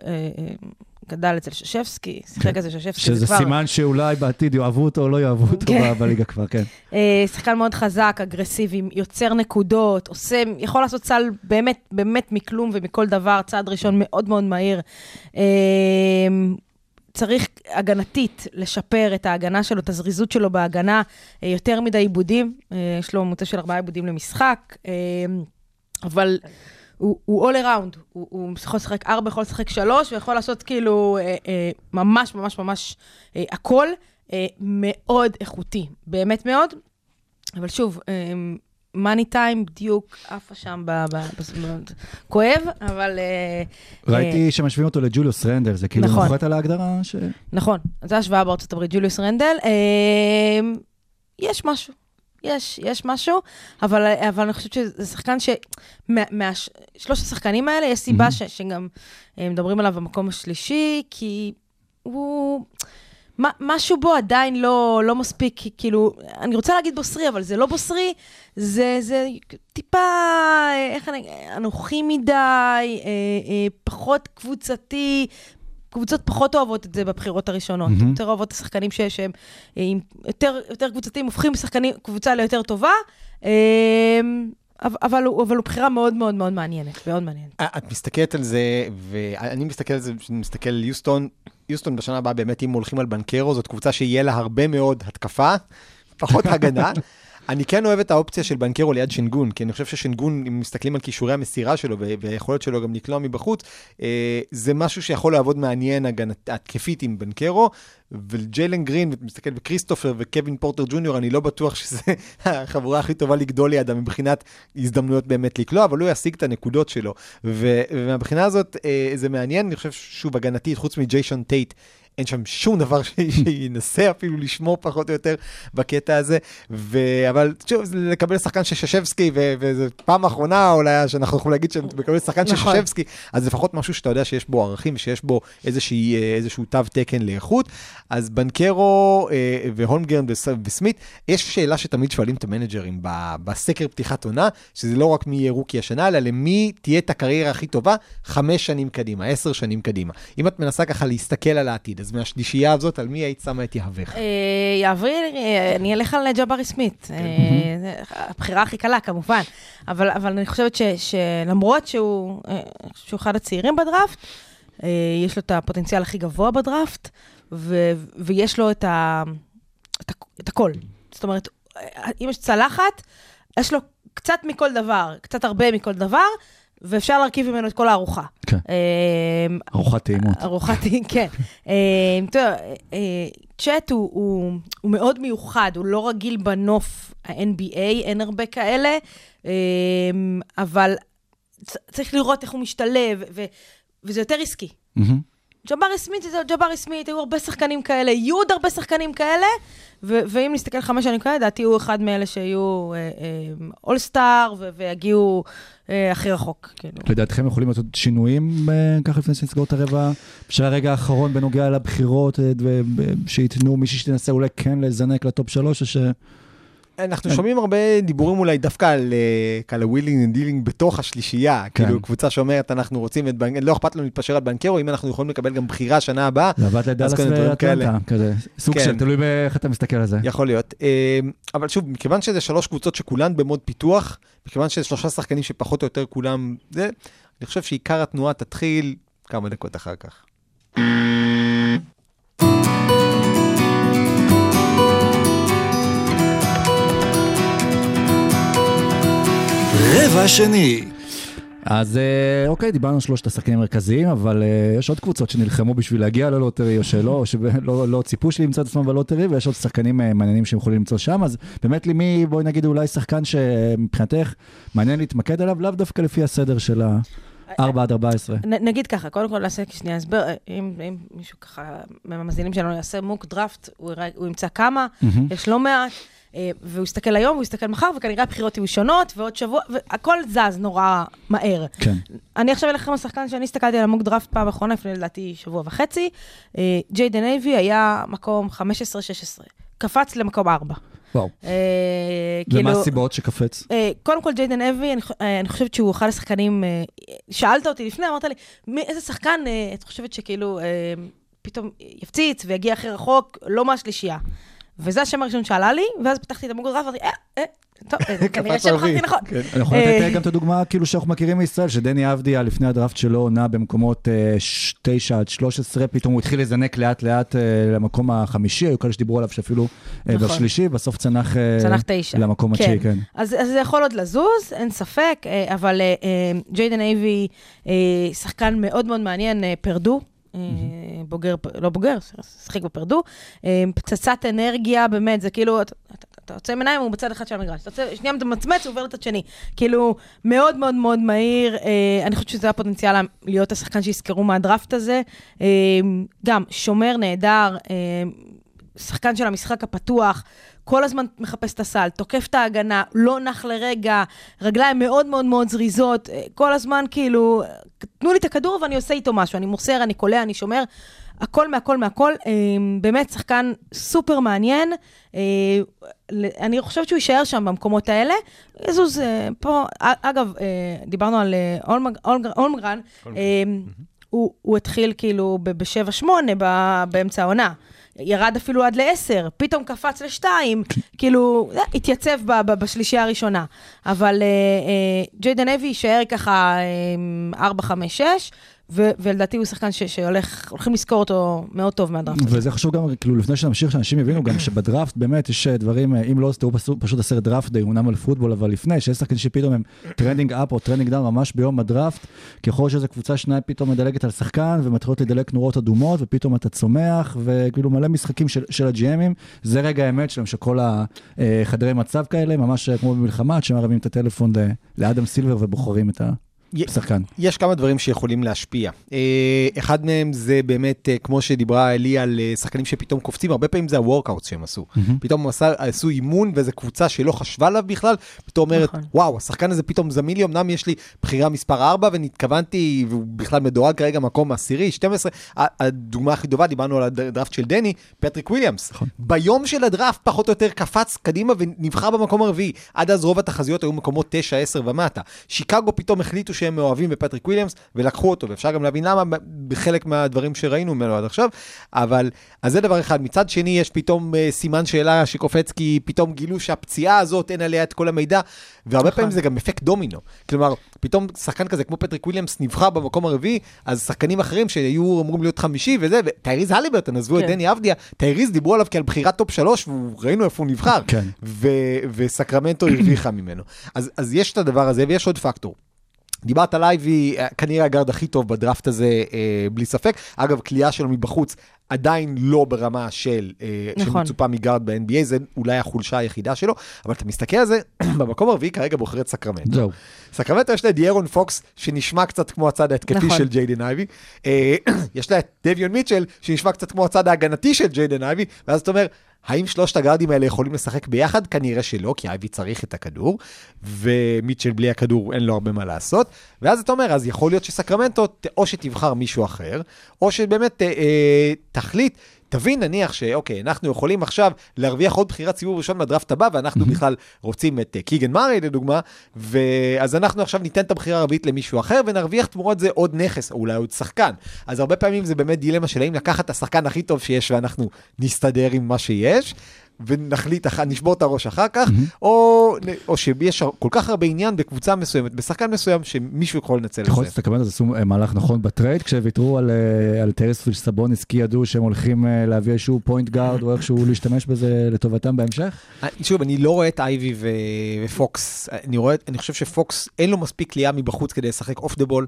Speaker 5: גדל אצל ששפסקי, שיחק אצל ששפסקי, זה
Speaker 2: שזה
Speaker 5: כבר...
Speaker 2: סימן שאולי בעתיד יאהבו אותו או לא יאהבו אותו
Speaker 5: כן.
Speaker 2: בליגה כבר, כן.
Speaker 5: שחקן מאוד חזק, אגרסיבי, יוצר נקודות, עושה, יכול לעשות סל באמת, באמת מכלום ומכל דבר, צעד ראשון מאוד מאוד מהיר. צריך הגנתית לשפר את ההגנה שלו, את הזריזות שלו בהגנה, אה, יותר מדי עיבודים, אה, יש לו ממוצע של ארבעה עיבודים למשחק, אה, אבל הוא, all around, הוא, הוא יכול לשחק ארבע, יכול לשחק שלוש, ויכול לעשות כאילו ממש ממש ממש הכל. מאוד איכותי, באמת מאוד. אבל שוב, מאני טיים בדיוק עפה שם, ב, ב, ב, ב, כואב, אבל... אה,
Speaker 2: ראיתי שמשווים אותו לג'וליוס רנדל, זה כאילו
Speaker 5: נכון.
Speaker 2: נוחת על ההגדרה ש...
Speaker 5: נכון, זו השוואה בארצות הברית, ג'וליוס רנדל. אה, יש משהו, יש, יש משהו, אבל, אבל אני חושבת שזה שחקן ש... מהשלושת השחקנים האלה, יש סיבה ש, שגם אה, מדברים עליו במקום השלישי, כי הוא... מה- משהו בו עדיין לא, לא מספיק, כאילו, אני רוצה להגיד בוסרי, אבל זה לא בוסרי, זה, זה טיפה, אה, איך אני, אנוכי מדי, אה, אה, פחות קבוצתי, קבוצות פחות אוהבות את זה בבחירות הראשונות.
Speaker 2: מהמם.
Speaker 5: יותר אוהבות את השחקנים ש- שהם אה, עם יותר, יותר קבוצתיים, הופכים שחקנים, קבוצה ליותר טובה, אה, אבל, אבל, הוא, אבל הוא בחירה מאוד מאוד מאוד מעניינת, מאוד מעניינת.
Speaker 4: את מסתכלת על זה, ואני מסתכל על זה, כשאני מסתכל על יוסטון, יוסטון בשנה הבאה באמת, אם הולכים על בנקרו, זאת קבוצה שיהיה לה הרבה מאוד התקפה, פחות הגנה. אני כן אוהב את האופציה של בנקרו ליד שנגון, כי אני חושב ששנגון, אם מסתכלים על כישורי המסירה שלו והיכולת שלו גם לקלוע מבחוץ, אה, זה משהו שיכול לעבוד מעניין התקפית עם בנקרו, וג'יילן גרין, ואתה מסתכל בקריסטופר וקווין פורטר ג'וניור, אני לא בטוח שזה החבורה הכי טובה לגדול לידה מבחינת הזדמנויות באמת לקלוע, אבל הוא ישיג את הנקודות שלו. ומהבחינה הזאת אה, זה מעניין, אני חושב שוב הגנתית, חוץ מג'יישון טייט, אין שם שום דבר שינסה אפילו לשמור פחות או יותר בקטע הזה, ו... אבל שוב, זה לקבל שחקן של ששבסקי, ו- וזו פעם אחרונה אולי שאנחנו יכולים להגיד שמקבל שחקן של
Speaker 5: נכון.
Speaker 4: ששבסקי, אז לפחות משהו שאתה יודע שיש בו ערכים ושיש בו איזושהי, אה, איזשהו תו תקן לאיכות. אז בנקרו אה, והולמגרן וס- וסמית, יש שאלה שתמיד שואלים את המנג'רים ב- בסקר פתיחת עונה, שזה לא רק מי יהיה רוקי השנה, אלא למי תהיה את הקריירה הכי טובה חמש שנים קדימה, עשר שנים קדימה. אם את מנסה ככה להסתכל על העתיד, אז מהשלישייה הזאת, על מי היית שמה את יהבך?
Speaker 5: אה, אה, אני אלך על ג'בארי סמית. אה, זה הבחירה הכי קלה, כמובן. אבל אני חושבת שלמרות שהוא אה, שהוא אחד הצעירים בדראפט, אה, יש לו את הפוטנציאל הכי גבוה בדראפט, ויש לו את, הכל. זאת אומרת, אה, אם יש צלחת, יש לו קצת מכל דבר, קצת הרבה מכל דבר, ואפשר להרכיב ממנו את כל הארוחה.
Speaker 2: כן.
Speaker 5: אה,
Speaker 2: ארוחת טעימות.
Speaker 5: ארוחת, כן. אה, אתה יודע, אה, צ'אט הוא, מאוד מיוחד, הוא לא רגיל בנוף ה-NBA, אין הרבה כאלה, אה, אבל צריך לראות איך הוא משתלב, וזה יותר עסקי.
Speaker 2: מהמם.
Speaker 5: ג'בארי סמית זה ג'בארי סמית, היו הרבה שחקנים כאלה, יהיו עוד הרבה שחקנים כאלה, ואם נסתכל חמש שנים כאלה, לדעתי הוא אחד מאלה שיהיו all-star ויגיעו אה, הכי רחוק. כאילו.
Speaker 2: לדעתכם יכולים לעשות שינויים אה, ככה לפני שנסגור את הרבע של הרגע האחרון בנוגע לבחירות, אה, שייתנו מישהי שתנסה אולי כן לזנק ל top שלוש, או ש...
Speaker 4: אנחנו שומעים הרבה דיבורים אולי דווקא על כאלה wheeling and dealing בתוך השלישייה,
Speaker 2: כן.
Speaker 4: כאילו קבוצה שאומרת אנחנו רוצים את בנקרו, לא אכפת לנו להתפשר על בנקרו, אם אנחנו יכולים לקבל גם בחירה שנה הבאה,
Speaker 2: זה עבד לדאלאס ואטלנטה, כזה, סוג
Speaker 4: כן.
Speaker 2: של, תלוי באיך אתה מסתכל על זה.
Speaker 4: יכול להיות. אה, אבל שוב, מכיוון שזה שלוש קבוצות שכולן במוד פיתוח, מכיוון שזה שלושה שחקנים שפחות או יותר כולם, זה, אני חושב שעיקר התנועה תתחיל כמה דקות אחר כך.
Speaker 3: רבע שני.
Speaker 2: אז אה, אוקיי, דיברנו על שלושת השחקנים המרכזיים, אבל אה, יש עוד קבוצות שנלחמו בשביל להגיע ללוטרי או שלא, או שלא לא ציפו שימצא את עצמם בלוטרי, ויש עוד שחקנים אה, מעניינים שהם יכולים למצוא שם, אז באמת לי מי, בואי נגיד אולי שחקן שמבחינתך מעניין להתמקד עליו, לאו דווקא לפי הסדר של ה-4 עד 14.
Speaker 5: נ, נגיד ככה, קודם כל נעשה שנייה הסבר, אם, אם מישהו ככה מהמאזינים שלנו יעשה מוק דראפט, הוא, הוא ימצא כמה,
Speaker 2: מהמם.
Speaker 5: יש לא מעט, והוא יסתכל היום, והוא יסתכל מחר, וכנראה הבחירות יהיו שונות, ועוד שבוע, והכל זז נורא מהר.
Speaker 2: כן.
Speaker 5: אני עכשיו אלך עם השחקן שאני הסתכלתי על המוק דראפט פעם אחרונה, לפני לדעתי שבוע וחצי. אה, ג'יידן אייבי היה מקום 15-16, קפץ למקום 4.
Speaker 2: וואו.
Speaker 5: אה,
Speaker 2: ומה
Speaker 5: כאילו-
Speaker 2: הסיבות שקפץ?
Speaker 5: אה, קודם כל, ג'יידן אבי, אני, אה, אני חושבת שהוא אחד השחקנים, אה, שאלת אותי לפני, אמרת לי, מי, איזה שחקן אה, את חושבת שכאילו אה, פתאום יפציץ ויגיע הכי רחוק, לא מהשלישייה. וזה השם הראשון שעלה לי, ואז פתחתי את המוגרף ואמרתי, אה, אה, טוב, אה, כנראה. שבחרתי נכון.
Speaker 4: כן.
Speaker 2: אני יכול לתת
Speaker 5: אה,
Speaker 2: אה, גם את הדוגמה כאילו שאנחנו מכירים מישראל, שדני אבדיה לפני הדראפט שלו נע במקומות אה, 9 עד 13, פתאום הוא התחיל לזנק לאט לאט אה, למקום החמישי, היו כאלה שדיברו עליו שאפילו אה,
Speaker 5: נכון.
Speaker 2: בשלישי, בסוף צנח אה. למקום התשיעי, כן.
Speaker 5: אז, זה יכול עוד לזוז, אין ספק, אה, אבל אה, אה, ג'יידן אייבי, אה, שחקן מאוד מאוד מעניין, אה, פרדו. אה, בוגר, לא בוגר, שיחק בפרדו, אה, פצצת אנרגיה, באמת, זה כאילו, אתה- אתה אתה יוצא עם עיניים, הוא בצד אחד של המגרש, אתה יוצא, שנייה אתה מצמץ, הוא עובר לצד שני. כאילו, מאוד מאוד מאוד מהיר, אה, אני חושבת שזה הפוטנציאל להיות השחקן שיזכרו מהדראפט הזה. גם, שומר נהדר, שחקן של המשחק הפתוח, כל הזמן מחפש את הסל, תוקף את ההגנה, לא נח לרגע, רגליים מאוד מאוד מאוד זריזות, אה, כל הזמן כאילו, תנו לי את הכדור ואני עושה איתו משהו, אני מוסר, אני קולע, אני שומר, הכל מהכל מהכל. אה, באמת שחקן סופר מעניין. אה, אני חושבת שהוא יישאר שם במקומות האלה. יזוז פה, אגב, דיברנו על אולמגרן, הוא הוא התחיל כאילו ב-7-8 באמצע העונה. ירד אפילו עד לעשר, פתאום קפץ לשתיים, כאילו, אה, התייצב ב- ב- בשלישייה הראשונה. אבל אה, אה, ג'יידן אבי יישאר ככה אה, 4, 5, 6, ו- ולדעתי הוא שחקן ש- שהולך, הולכים לזכור אותו מאוד טוב מהדראפט הזה.
Speaker 2: וזה חשוב גם, כאילו, לפני שנמשיך, שאנשים יבינו גם שבדראפט באמת יש אה, דברים, אה, אם לא, תראו פשוט- הסרט Draft Day, אומנם על פוטבול, אבל לפני, שיש שחקנים שפתאום הם trending up או trending down ממש ביום הדראפט, ככל שאיזו קבוצה שניה פתאום מדלגת על שחקן ומתחילות לדלג נורות אדומות, ופתאום אתה צומח, וכאילו מלא משחקים של, של ה GMים, זה רגע האמת שלהם, שכל החדרי מצב כאלה, ממש אה, כמו במלחמה, את הטלפון לאדם סילבר ובוחרים את השחקן.
Speaker 4: יש כמה דברים שיכולים להשפיע. אה, אחד מהם זה באמת, אה, כמו שדיברה לי על אה, שחקנים שפתאום קופצים, הרבה פעמים זה ה workout שהם עשו. פתאום הוא עשה, עשו אימון ואיזו קבוצה שלא חשבה עליו בכלל, פתאום אומרת,
Speaker 5: נכון.
Speaker 4: וואו, השחקן הזה פתאום זמין לי, אמנם יש לי בחירה מספר 4 והתכוונתי, והוא בכלל מדורג כרגע מקום עשירי, 12. ה- הדוגמה הכי טובה, דיברנו על הדראפט של דני, פטריק וויליאמס.
Speaker 2: נכון.
Speaker 4: ביום של הדראפט פחות או יותר קפץ קדימה ונבחר במקום הרביעי. עד אז רוב התחזיות היו מקומות 9, 10 ומטה. שיקגו פתאום החליטו שהם מאוהבים בפטריק וויליאמס ולקחו אותו, ואפשר גם להבין למה בחלק מהדברים שראינו ממנו עד עכשיו, אבל, אז זה דבר אחד. מצד שני, יש פתאום אה, סימן שאלה שקופץ, כי פתאום גילו שהפציעה הזאת, אין עליה את כל המידע, והרבה
Speaker 5: נכון.
Speaker 4: פעמים זה גם אפקט דומינו. כלומר, פתאום שחקן כזה כמו פטריק וויליאמס נבחר במקום הרביעי, אז שחקנים אחרים שהיו אמורים להיות חמישי וזה, וטייריז הליברטון, עזבו את
Speaker 5: כן.
Speaker 4: דני אבדיה, טייריז דיברו עליו כעל בחירת top שלוש, וראינו איפה הוא נבחר.
Speaker 2: כן.
Speaker 4: וסקרמנטו הרוויחה ממנו. אז, אז יש את הדבר הזה, ויש עוד פקטור. דיברת על אייבי, אה, כנראה הגארד הכי טוב בדראפט הזה, אה, בלי ספק. אגב, קליעה שלו מבחוץ עדיין לא ברמה של, אה,
Speaker 5: נכון.
Speaker 4: שמצופה מגארד ב-NBA, זה אולי החולשה היחידה שלו, אבל אתה מסתכל על זה, במקום הרביעי כרגע בוחרת סקרמנטו.
Speaker 2: זהו.
Speaker 4: סקרמנטו יש לה את דיארון פוקס, שנשמע קצת כמו הצד ההתקפי
Speaker 5: נכון.
Speaker 4: של ג'יידן אייבי. אה, יש לה את דביון מיטשל, שנשמע קצת כמו הצד ההגנתי של ג'יידן אייבי, ואז אתה אומר, האם שלושת הגארדים האלה יכולים לשחק ביחד? כנראה שלא, כי אייבי צריך את הכדור, ומיטשל בלי הכדור אין לו הרבה מה לעשות. ואז אתה אומר, אז יכול להיות שסקרמנטו, או שתבחר מישהו אחר, או שבאמת אה, אה, תחליט. תבין נניח שאוקיי, אנחנו יכולים עכשיו להרוויח עוד בחירת סיבוב ראשון מהדראפט הבא, ואנחנו בכלל רוצים את אה, קיגן מארי לדוגמה, ואז אנחנו עכשיו ניתן את הבחירה הרביעית למישהו אחר, ונרוויח תמורת זה עוד נכס, או אולי עוד שחקן. אז הרבה פעמים זה באמת דילמה של האם לקחת את השחקן הכי טוב שיש, ואנחנו נסתדר עם מה שיש. ונחליט, נשבור את הראש אחר כך, או, או שיש כל כך הרבה עניין בקבוצה מסוימת, בשחקן מסוים, שמישהו יכול לנצל את
Speaker 2: יכול
Speaker 4: זה.
Speaker 2: להיות שהם בכלל עשו מהלך נכון ב trade, כשוויתרו על, אה, על טייריז וסבוניס, כי ידעו שהם הולכים אה, להביא איזשהו point guard, או איכשהו להשתמש בזה לטובתם בהמשך?
Speaker 4: שוב, אני לא רואה את אייבי ו- ופוקס, אני רואה, אני חושב שפוקס אין לו מספיק קליעה מבחוץ כדי לשחק off the ball.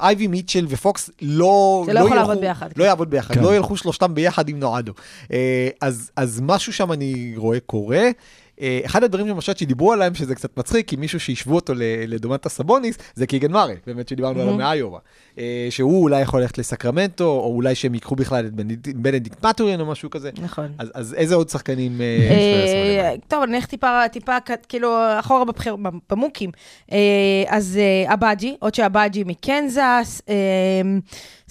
Speaker 4: אייבי מיטשל ופוקס לא...
Speaker 5: זה לא יכול
Speaker 4: ילכו-
Speaker 5: לעבוד ביחד.
Speaker 4: לא יעבוד ביחד,
Speaker 2: כן.
Speaker 4: לא ילכו שלושתם ביחד עם נועדו. אה, אז, אז משהו שם אני רואה קורה. אה, אחד הדברים למשל שדיברו עליהם, שזה קצת מצחיק, כי מישהו שהשוו אותו ל- לדומת הסבוניס, זה קיגן מארי, באמת שדיברנו עליו מאיובה. אה, שהוא אולי יכול ללכת לסקרמנטו, או אולי שהם ייקחו בכלל את בנדיק- בנדיקט מטוריאן או משהו כזה.
Speaker 5: נכון.
Speaker 4: אז, איזה עוד שחקנים... אה,
Speaker 5: טוב, אני אלך טיפה, כאילו, אחורה במוקים. אז אבאג'י, עוד שאבאג'י מקנזס,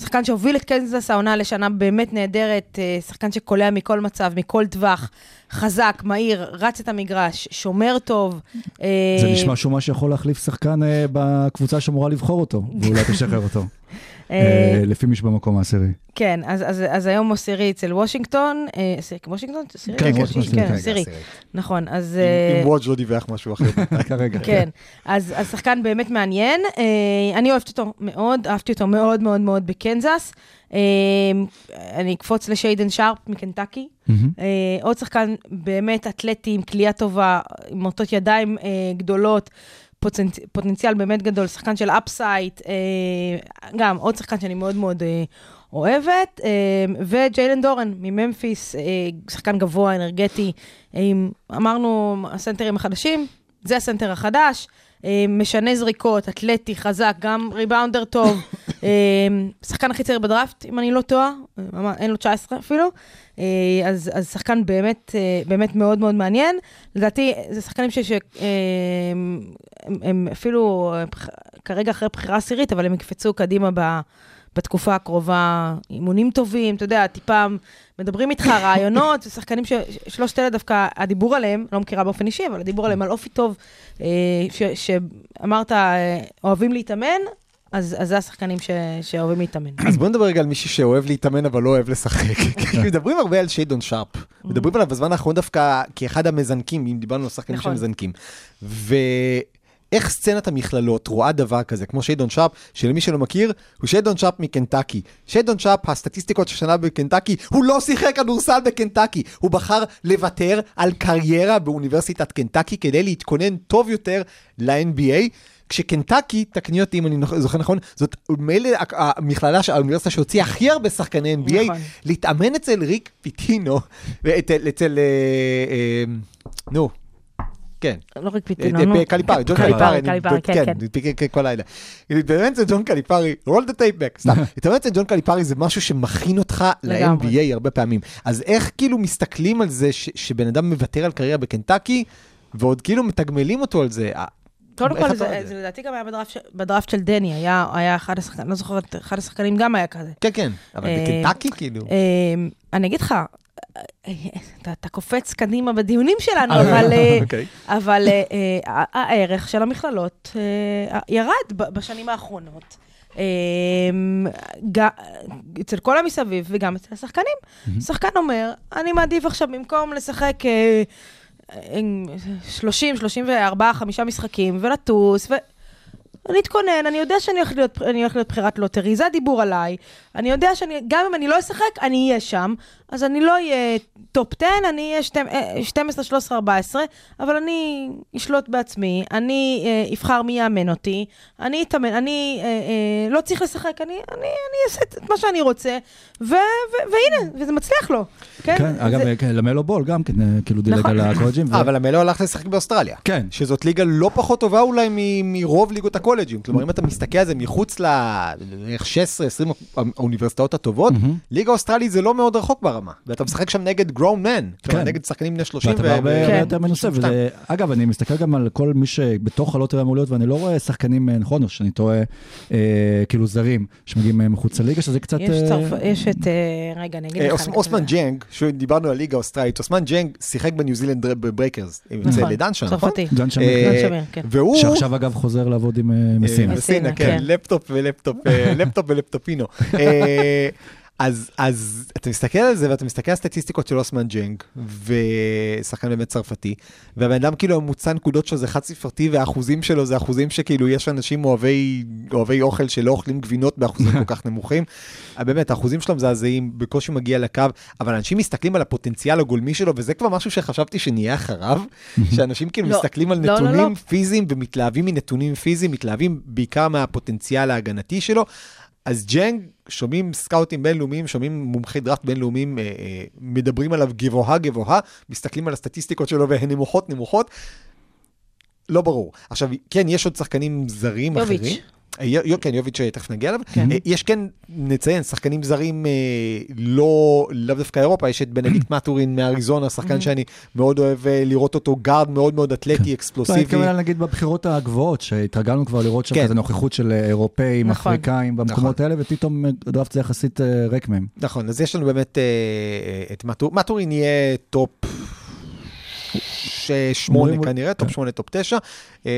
Speaker 5: שחקן שהוביל את קנזס העונה לשנה באמת נהדרת, אה, שחקן שקולע מכל מצב, מכל טווח, חזק, מהיר, רץ את המגרש, שומר טוב. אה,
Speaker 2: זה נשמע שהוא מה שיכול להחליף שחקן אה, בקבוצה שאמורה לבחור אותו, ואולי תשחרר אותו, לפי מי שבמקום העשירי.
Speaker 5: כן, אז, היום הוא עשירי אצל וושינגטון. אה, עשירי, וושינגטון?
Speaker 2: כן,
Speaker 5: כן,
Speaker 2: וושינגטון,
Speaker 5: כן,
Speaker 2: כן,
Speaker 5: עשירי. נכון, אז...
Speaker 4: אם-
Speaker 5: אה,
Speaker 4: ווג' לא דיווח משהו אחר.
Speaker 2: כרגע.
Speaker 5: כן, אז שחקן באמת מעניין. אה, אני אוהבת אותו מאוד, אהבתי אותו מאוד מאוד מאוד בקנזס. אה, אני אקפוץ לשיידון שרפ מקנטקי. אה, עוד שחקן באמת אתלטי, עם קליעה טובה, עם מוטות ידיים אה, גדולות, פוטנצ... פוטנציאל באמת גדול, שחקן של upside, אה, גם עוד שחקן שאני מאוד מאוד אה, אוהבת, אה, וג'יילן דורן מממפיס, אה, שחקן גבוה, אנרגטי, אה, אמרנו, הסנטרים החדשים, זה הסנטר החדש. אה, משנה זריקות, אתלטי, חזק, גם ריבאונדר טוב. אה, שחקן הכי צעיר בדראפט, אם אני לא טועה, אה, אין לו 19 אפילו. אז, אז שחקן באמת, באמת מאוד מאוד מעניין. לדעתי, זה שחקנים ש... ש- אה, הם, הם אפילו כרגע אחרי בחירה עשירית, אבל הם יקפצו קדימה ב... בתקופה הקרובה, אימונים טובים, אתה יודע, טיפה מדברים איתך, רעיונות, שחקנים ש- ש- שלושת אלה דווקא, הדיבור עליהם, לא מכירה באופן אישי, אבל הדיבור עליהם על אופי טוב, אה, ש- שאמרת, אה, אוהבים להתאמן, אז, אז זה השחקנים ש, שאוהבים להתאמן.
Speaker 4: אז בוא נדבר רגע על מישהו שאוהב להתאמן אבל לא אוהב לשחק. כי מדברים הרבה על שיידון שרפ. מדברים עליו בזמן האחרון דווקא כאחד המזנקים, אם דיברנו על שחקנים
Speaker 5: נכון.
Speaker 4: שמזנקים. ואיך סצנת המכללות רואה דבר כזה, כמו שיידון שרפ, שלמי שלא מכיר, הוא שיידון שרפ מקנטקי. שיידון שרפ, הסטטיסטיקות של שנה בקנטקי, הוא לא שיחק כדורסל בקנטקי. הוא בחר לוותר על קריירה באוניברסיטת קנטקי כדי להתכונן טוב יותר ל-NBA. כשקנטקי, תקני אותי אם אני זוכר נכון, זאת מילא המכללה, האוניברסיטה שהוציאה הכי הרבה שחקני NBA,
Speaker 5: נכון.
Speaker 4: להתאמן אצל ריק פיטינו, ואצל, אצל, אה, אה, נו, כן.
Speaker 5: לא רק
Speaker 4: אה,
Speaker 5: פיטינו,
Speaker 4: אה. קליפרי, ג'ון
Speaker 5: קליפרי,
Speaker 4: קליפרי,
Speaker 5: כן, כן.
Speaker 4: כן, כל לילה. להתאמן אצל ג'ון קליפרי, roll the tape back, סתם. להתאמן אצל ג'ון קליפרי זה משהו שמכין אותך. ל-NBA הרבה פעמים. אז איך כאילו מסתכלים על זה שבן אדם מוותר על קריירה בקנטקי, ועוד כאילו מתגמלים אותו על זה? אה,
Speaker 5: קודם כל, זה, לדעתי גם היה בדראפט של- בדראפט של דני, היה, היה אחד השחקנים, לא זוכרת, אחד השחקנים גם היה כזה.
Speaker 4: כן, כן, אבל בקנטקי כאילו.
Speaker 5: אני אגיד לך, אתה, אתה קופץ קדימה בדיונים שלנו, אבל, אה,
Speaker 4: אוקיי.
Speaker 5: אבל אה, אה, הערך של המכללות אה, ירד בשנים האחרונות. אה, ג- אצל כל המסביב וגם אצל השחקנים. שחקן אומר, אני מעדיף עכשיו במקום לשחק אה, אה, 30, 34, 5 משחקים ולטוס, ו... אני אתכונן, אני יודע שאני הולך להיות, הולך להיות בחירת lottery, זה הדיבור עליי. אני יודע שאני, גם אם אני לא אשחק, אני אהיה שם. אז אני לא אהיה top 10, אני אהיה שתי- אה, 12, 13, 14, אבל אני אשלוט בעצמי, אני אה, אבחר מי יאמן אותי, אני אתאמן, אני אה, אה, לא צריך לשחק, אני, אני, אני אעשה את מה שאני רוצה, ו, ו, והנה, וזה מצליח לו. כן,
Speaker 2: כן, אגב,
Speaker 5: זה,
Speaker 2: כן, למלו בול גם כן, אה, כאילו דילג
Speaker 5: נכון.
Speaker 2: על הקולג'ים. ו-
Speaker 4: אה, אבל למלו הלך לשחק באוסטרליה.
Speaker 2: כן.
Speaker 4: שזאת ליגה לא פחות טובה אולי מ- מרוב ליגות הקולג'ים. כלומר, אם אתה מסתכל על זה מחוץ ל... בערך 16-20 האוניברסיטאות הטובות, ליגה אוסטרלית זה לא מאוד רחוק ברמה. ואתה משחק שם נגד grown men.
Speaker 2: כן.
Speaker 4: נגד שחקנים בני 30
Speaker 2: ואתה
Speaker 4: ו-
Speaker 2: הרבה
Speaker 5: כן.
Speaker 2: יותר מנוסה. וזה- אגב, אני מסתכל גם על כל מי שבתוך ה lottery אמור להיות, ואני לא רואה שחקנים, אה, נכון, או שאני טועה, אה, כאילו זרים, שמגיעים אה, מחוץ לליגה, שזה קצת...
Speaker 5: יש,
Speaker 2: אה,
Speaker 5: צרפ... יש את, אה, רגע, אני אגיד
Speaker 4: אה,
Speaker 5: לך.
Speaker 4: אוסמן ג'נג, שדיברנו על ליגה האוסטרלית, אוסמן ג'נג שיחק בניו זילנד בברייקרס,
Speaker 5: נכון,
Speaker 4: דנשה, נכון?
Speaker 5: צרפתי.
Speaker 2: דן שמיר,
Speaker 4: אה,
Speaker 5: כן.
Speaker 4: והוא...
Speaker 2: שעכשיו אגב חוזר לעבוד עם מסינה.
Speaker 4: מסינה, כן,
Speaker 5: כן.
Speaker 4: לפטופ ולפטופ, לפטופ ולפטופינו. אז, אז אתה מסתכל על זה ואתה מסתכל על סטטיסטיקות של אוסמן ג'נג, ושחקן באמת צרפתי, והבן אדם כאילו הממוצע נקודות שלו זה חד ספרתי, והאחוזים שלו זה אחוזים שכאילו יש אנשים אוהבי, אוהבי אוכל שלא אוכלים גבינות באחוזים כל כך נמוכים. אה, באמת, האחוזים שלו מזעזעים, בקושי מגיע לקו, אבל אנשים מסתכלים על הפוטנציאל הגולמי שלו, וזה כבר משהו שחשבתי שנהיה אחריו, שאנשים כאילו
Speaker 5: לא,
Speaker 4: מסתכלים על
Speaker 5: לא, לא,
Speaker 4: נתונים
Speaker 5: לא.
Speaker 4: פיזיים ומתלהבים מנתונים פיזיים, מתלהבים בעיקר מהפוטנציאל ההגנתי שלו. אז ג'נג, שומעים סקאוטים בינלאומיים, שומעים מומחי דראפט בינלאומיים, אה, אה, מדברים עליו גבוהה גבוהה, מסתכלים על הסטטיסטיקות שלו והן נמוכות נמוכות. לא ברור. עכשיו, כן, יש עוד שחקנים זרים
Speaker 5: יוביץ'.
Speaker 4: אחרים. כן, יוביץ', אה, תכף נגיע אליו.
Speaker 5: כן.
Speaker 4: אה, יש כן, נציין, שחקנים זרים אה, לא, לאו דווקא אירופה, יש את בנדיקט מטורין מאריזונה, שחקן שאני מאוד אוהב לראות אותו, גארד מאוד מאוד אתלטי,
Speaker 2: אני
Speaker 4: אקספלוסיבי.
Speaker 2: מתכוון נגיד בבחירות הגבוהות, שהתרגלנו כבר לראות שם
Speaker 4: כן.
Speaker 2: כזה נוכחות של אירופאים,
Speaker 5: נכון.
Speaker 2: אפריקאים, במקומות האלה, ופתאום הדראפט זה יחסית ריק מהם.
Speaker 4: נכון, אז יש לנו באמת את מטור, מטורין יהיה טופ שמונה כנראה, טופ
Speaker 2: כן.
Speaker 4: שמונה, טופ תשע, אה,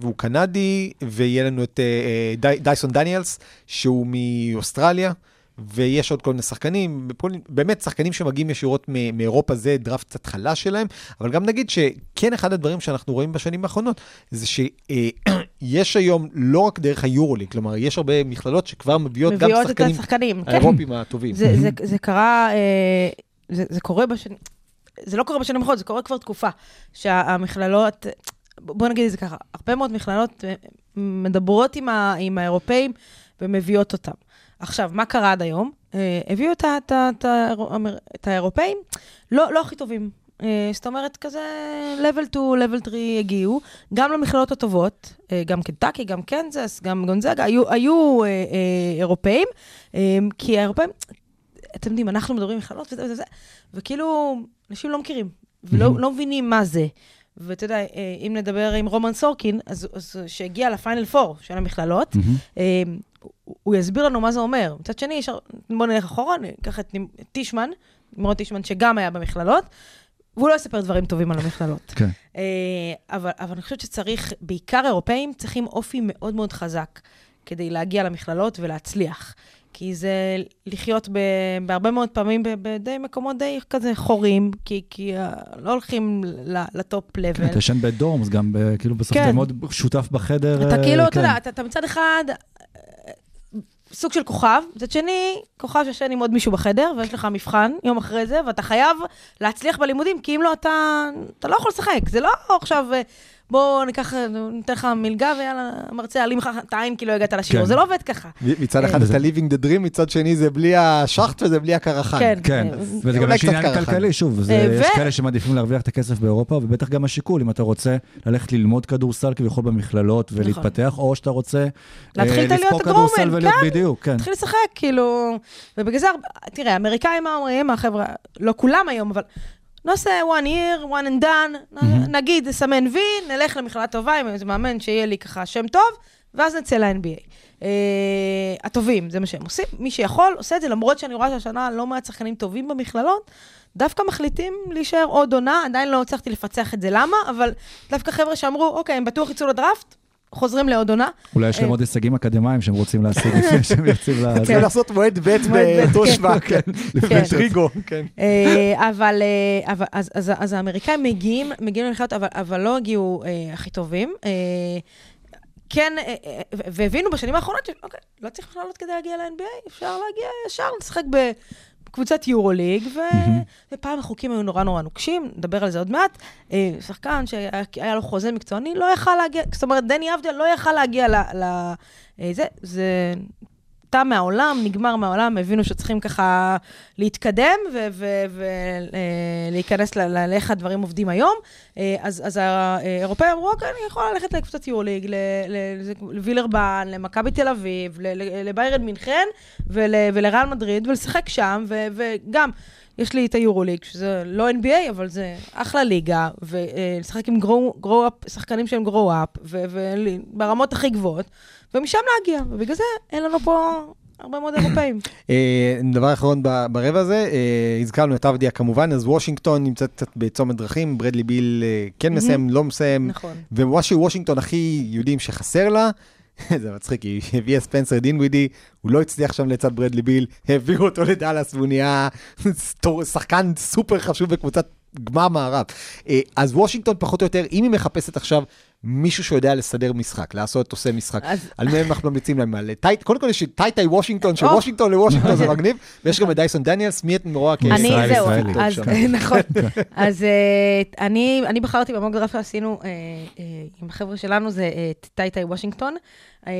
Speaker 4: והוא קנדי, ויהיה לנו את אה, אה, די- דייסון דניאלס, שהוא מאוסטרליה. ויש עוד כל מיני שחקנים, באמת שחקנים שמגיעים ישירות מ- מאירופה, זה דראפט קצת חלש שלהם, אבל גם נגיד שכן אחד הדברים שאנחנו רואים בשנים האחרונות, זה שיש היום לא רק דרך היורוליג, כלומר, יש הרבה מכללות שכבר מביאות גם
Speaker 5: מביאות את
Speaker 4: שחקנים
Speaker 5: השחקנים. כן.
Speaker 4: האירופים הטובים.
Speaker 5: זה, זה, זה קרה, זה, זה קורה בשנים, זה לא קורה בשנים האחרונות, זה קורה כבר תקופה, שהמכללות, בוא נגיד את זה ככה, הרבה מאוד מכללות אה, מדברות עם, ה, עם האירופאים ומביאות אותם. עכשיו, מה קרה עד היום? אה, הביאו את, את, את, את האירופאים, לא, לא הכי טובים. אה, זאת אומרת, כזה level 2, level 3 הגיעו, גם למכללות הטובות, אה, גם קנטקי, גם קנזס, גם גונזגה, היו, היו אה, אה, אירופאים, אה, כי האירופאים, אתם יודעים, אנחנו מדברים מכללות וזה וזה וזה, וכאילו, אנשים לא מכירים, ולא לא מבינים מה זה. ואתה יודע, אה, אם נדבר עם רומן סורקין, אז, אז שהגיע לפיינל 4 של המכללות, אה, הוא- יסביר לנו מה זה אומר. מצד שני, יש, בואו נלך אחורה, ניקח את טישמן, נמרוד טישמן, שגם היה במכללות, והוא לא יספר דברים טובים על המכללות.
Speaker 2: כן.
Speaker 5: אה, אבל, אבל אני חושבת שצריך, בעיקר אירופאים, צריכים אופי מאוד מאוד חזק כדי להגיע למכללות ולהצליח. כי זה לחיות ב, בהרבה מאוד פעמים בדי מקומות די כזה חורים, כי, כי אה, לא הולכים לטופ לבל.
Speaker 2: כן, אתה ישן בדורמס, גם ב- כאילו בסוף
Speaker 5: כן.
Speaker 2: אתה מאוד שותף בחדר.
Speaker 5: אתה
Speaker 2: אה,
Speaker 5: כאילו, אתה
Speaker 2: כן.
Speaker 5: יודע, אתה, אתה מצד אחד אה, סוג של כוכב, מצד שני, כוכב שישן עם עוד מישהו בחדר, ויש לך מבחן יום אחרי זה, ואתה חייב להצליח בלימודים, כי אם לא, אתה, אתה לא יכול לשחק. זה לא עכשיו, בוא ניקח, אה, ניתן לך מלגה, ויאללה, המרצה יעלים לך את העין כי לא הגעת לשיעור.
Speaker 2: כן.
Speaker 5: זה לא עובד ככה.
Speaker 4: מצד אחד
Speaker 2: וזה-
Speaker 4: אתה living the dream, מצד שני זה בלי השחט וזה בלי הקרחן.
Speaker 5: כן.
Speaker 2: כן,
Speaker 5: אה,
Speaker 2: וזה גם
Speaker 4: אולי
Speaker 2: יש עניין. כלכלי, שוב, זה-
Speaker 5: אה,
Speaker 2: יש
Speaker 5: ו-
Speaker 2: כאלה שמעדיפים להרוויח את הכסף באירופה, ובטח גם השיקול, אם אתה רוצה ללכת ללמוד כדורסל כביכול במכללות ולהתפתח, או שאתה רוצה אה,
Speaker 5: נכון. להתחיל להיות
Speaker 2: לספור
Speaker 5: דרומן,
Speaker 2: כדורסל ולהיות
Speaker 5: כן.
Speaker 2: בדיוק, כן.
Speaker 5: תתחיל לשחק, כאילו... ובגלל זה, תראה, האמריקאים מה אומרים, החבר'ה, לא כולם היום, אבל נעשה one year, one and done, נ- נגיד, נסמן וי, נלך למכללה טובה עם איזה מאמן שיהיה לי ככה שם טוב, ואז נצא ל-NBA. Uh, הטובים, זה מה שהם עושים. מי שיכול, עושה את זה, למרות שאני רואה שהשנה לא מעט שחקנים טובים במכללות, דווקא מחליטים להישאר עוד עונה, עדיין לא הצלחתי לפצח את זה למה, אבל דווקא חבר'ה שאמרו, אוקיי, הם בטוח יצאו לדראפט, חוזרים לעוד עונה.
Speaker 2: אולי יש להם
Speaker 5: אה,
Speaker 2: עוד הישגים אקדמיים שהם רוצים להשיג לפני שהם יוצאים לזה.
Speaker 4: צריכים לעשות מועד ב' בתושבע,
Speaker 5: כן.
Speaker 4: כן.
Speaker 5: כן.
Speaker 4: כן.
Speaker 5: אה, אבל, אבל אז, אז, אז האמריקאים מגיעים, מגיעים למכללות, אבל, אבל לא הגיעו אה, הכי טובים. אה, כן, והבינו בשנים האחרונות שאוקיי, לא צריך בכלל לעלות כדי להגיע ל-NBA, אפשר להגיע ישר לשחק בקבוצת יורוליג, ו... ופעם החוקים היו נורא נורא נוקשים, נדבר על זה עוד מעט. אה, שחקן שהיה לו חוזה מקצועני, לא יכל להגיע, זאת אומרת, דני אבדיה לא יכל להגיע ל... ל אה, זה, זה תם מהעולם, נגמר מהעולם, הבינו שצריכים ככה להתקדם ולהיכנס לאיך הדברים עובדים היום. אה, אז, אז האירופאים אמרו, אוקיי, אני יכולה ללכת לקבוצת יורליג, לווילרבן, למכבי תל אביב, לביירד מינכן ולריאל מדריד, ולשחק שם, וגם... יש לי את היורוליג, שזה לא NBA, אבל זה אחלה ליגה, ולשחק עם גרו-אפ, שחקנים שהם גרו-אפ, וברמות הכי גבוהות, ומשם להגיע, ובגלל זה אין לנו פה הרבה מאוד אירופאים.
Speaker 4: אה, דבר אחרון ברבע הזה, אה, הזכרנו את עבדיה כמובן, אז וושינגטון נמצאת קצת בצומת דרכים, ברדלי ביל אה, כן מסיים, לא מסיים.
Speaker 5: נכון.
Speaker 4: ומה שוושינגטון הכי יודעים שחסר לה, זה מצחיק, היא הביאה ספנסר דין ווידי, הוא לא הצליח שם לצד ברדלי ביל, העבירו אותו לדאלאס והוא נהיה שחקן סופר חשוב בקבוצת גמר מערב. אז וושינגטון פחות או יותר, אם היא מחפשת עכשיו מישהו שיודע לסדר משחק, לעשות עושה משחק, על מי אנחנו ממליצים להם? טייט, קודם כל יש את טייטאי וושינגטון, של וושינגטון לוושינגטון זה מגניב, ויש גם את דייסון דניאלס, מי את רואה
Speaker 5: אני,
Speaker 2: ישראלי.
Speaker 5: נכון. אז אה, אני, אני בחרתי ב mock draft שעשינו אה, אה, עם החבר'ה שלנו, זה אה, את טייטאי וושינגטון. אה,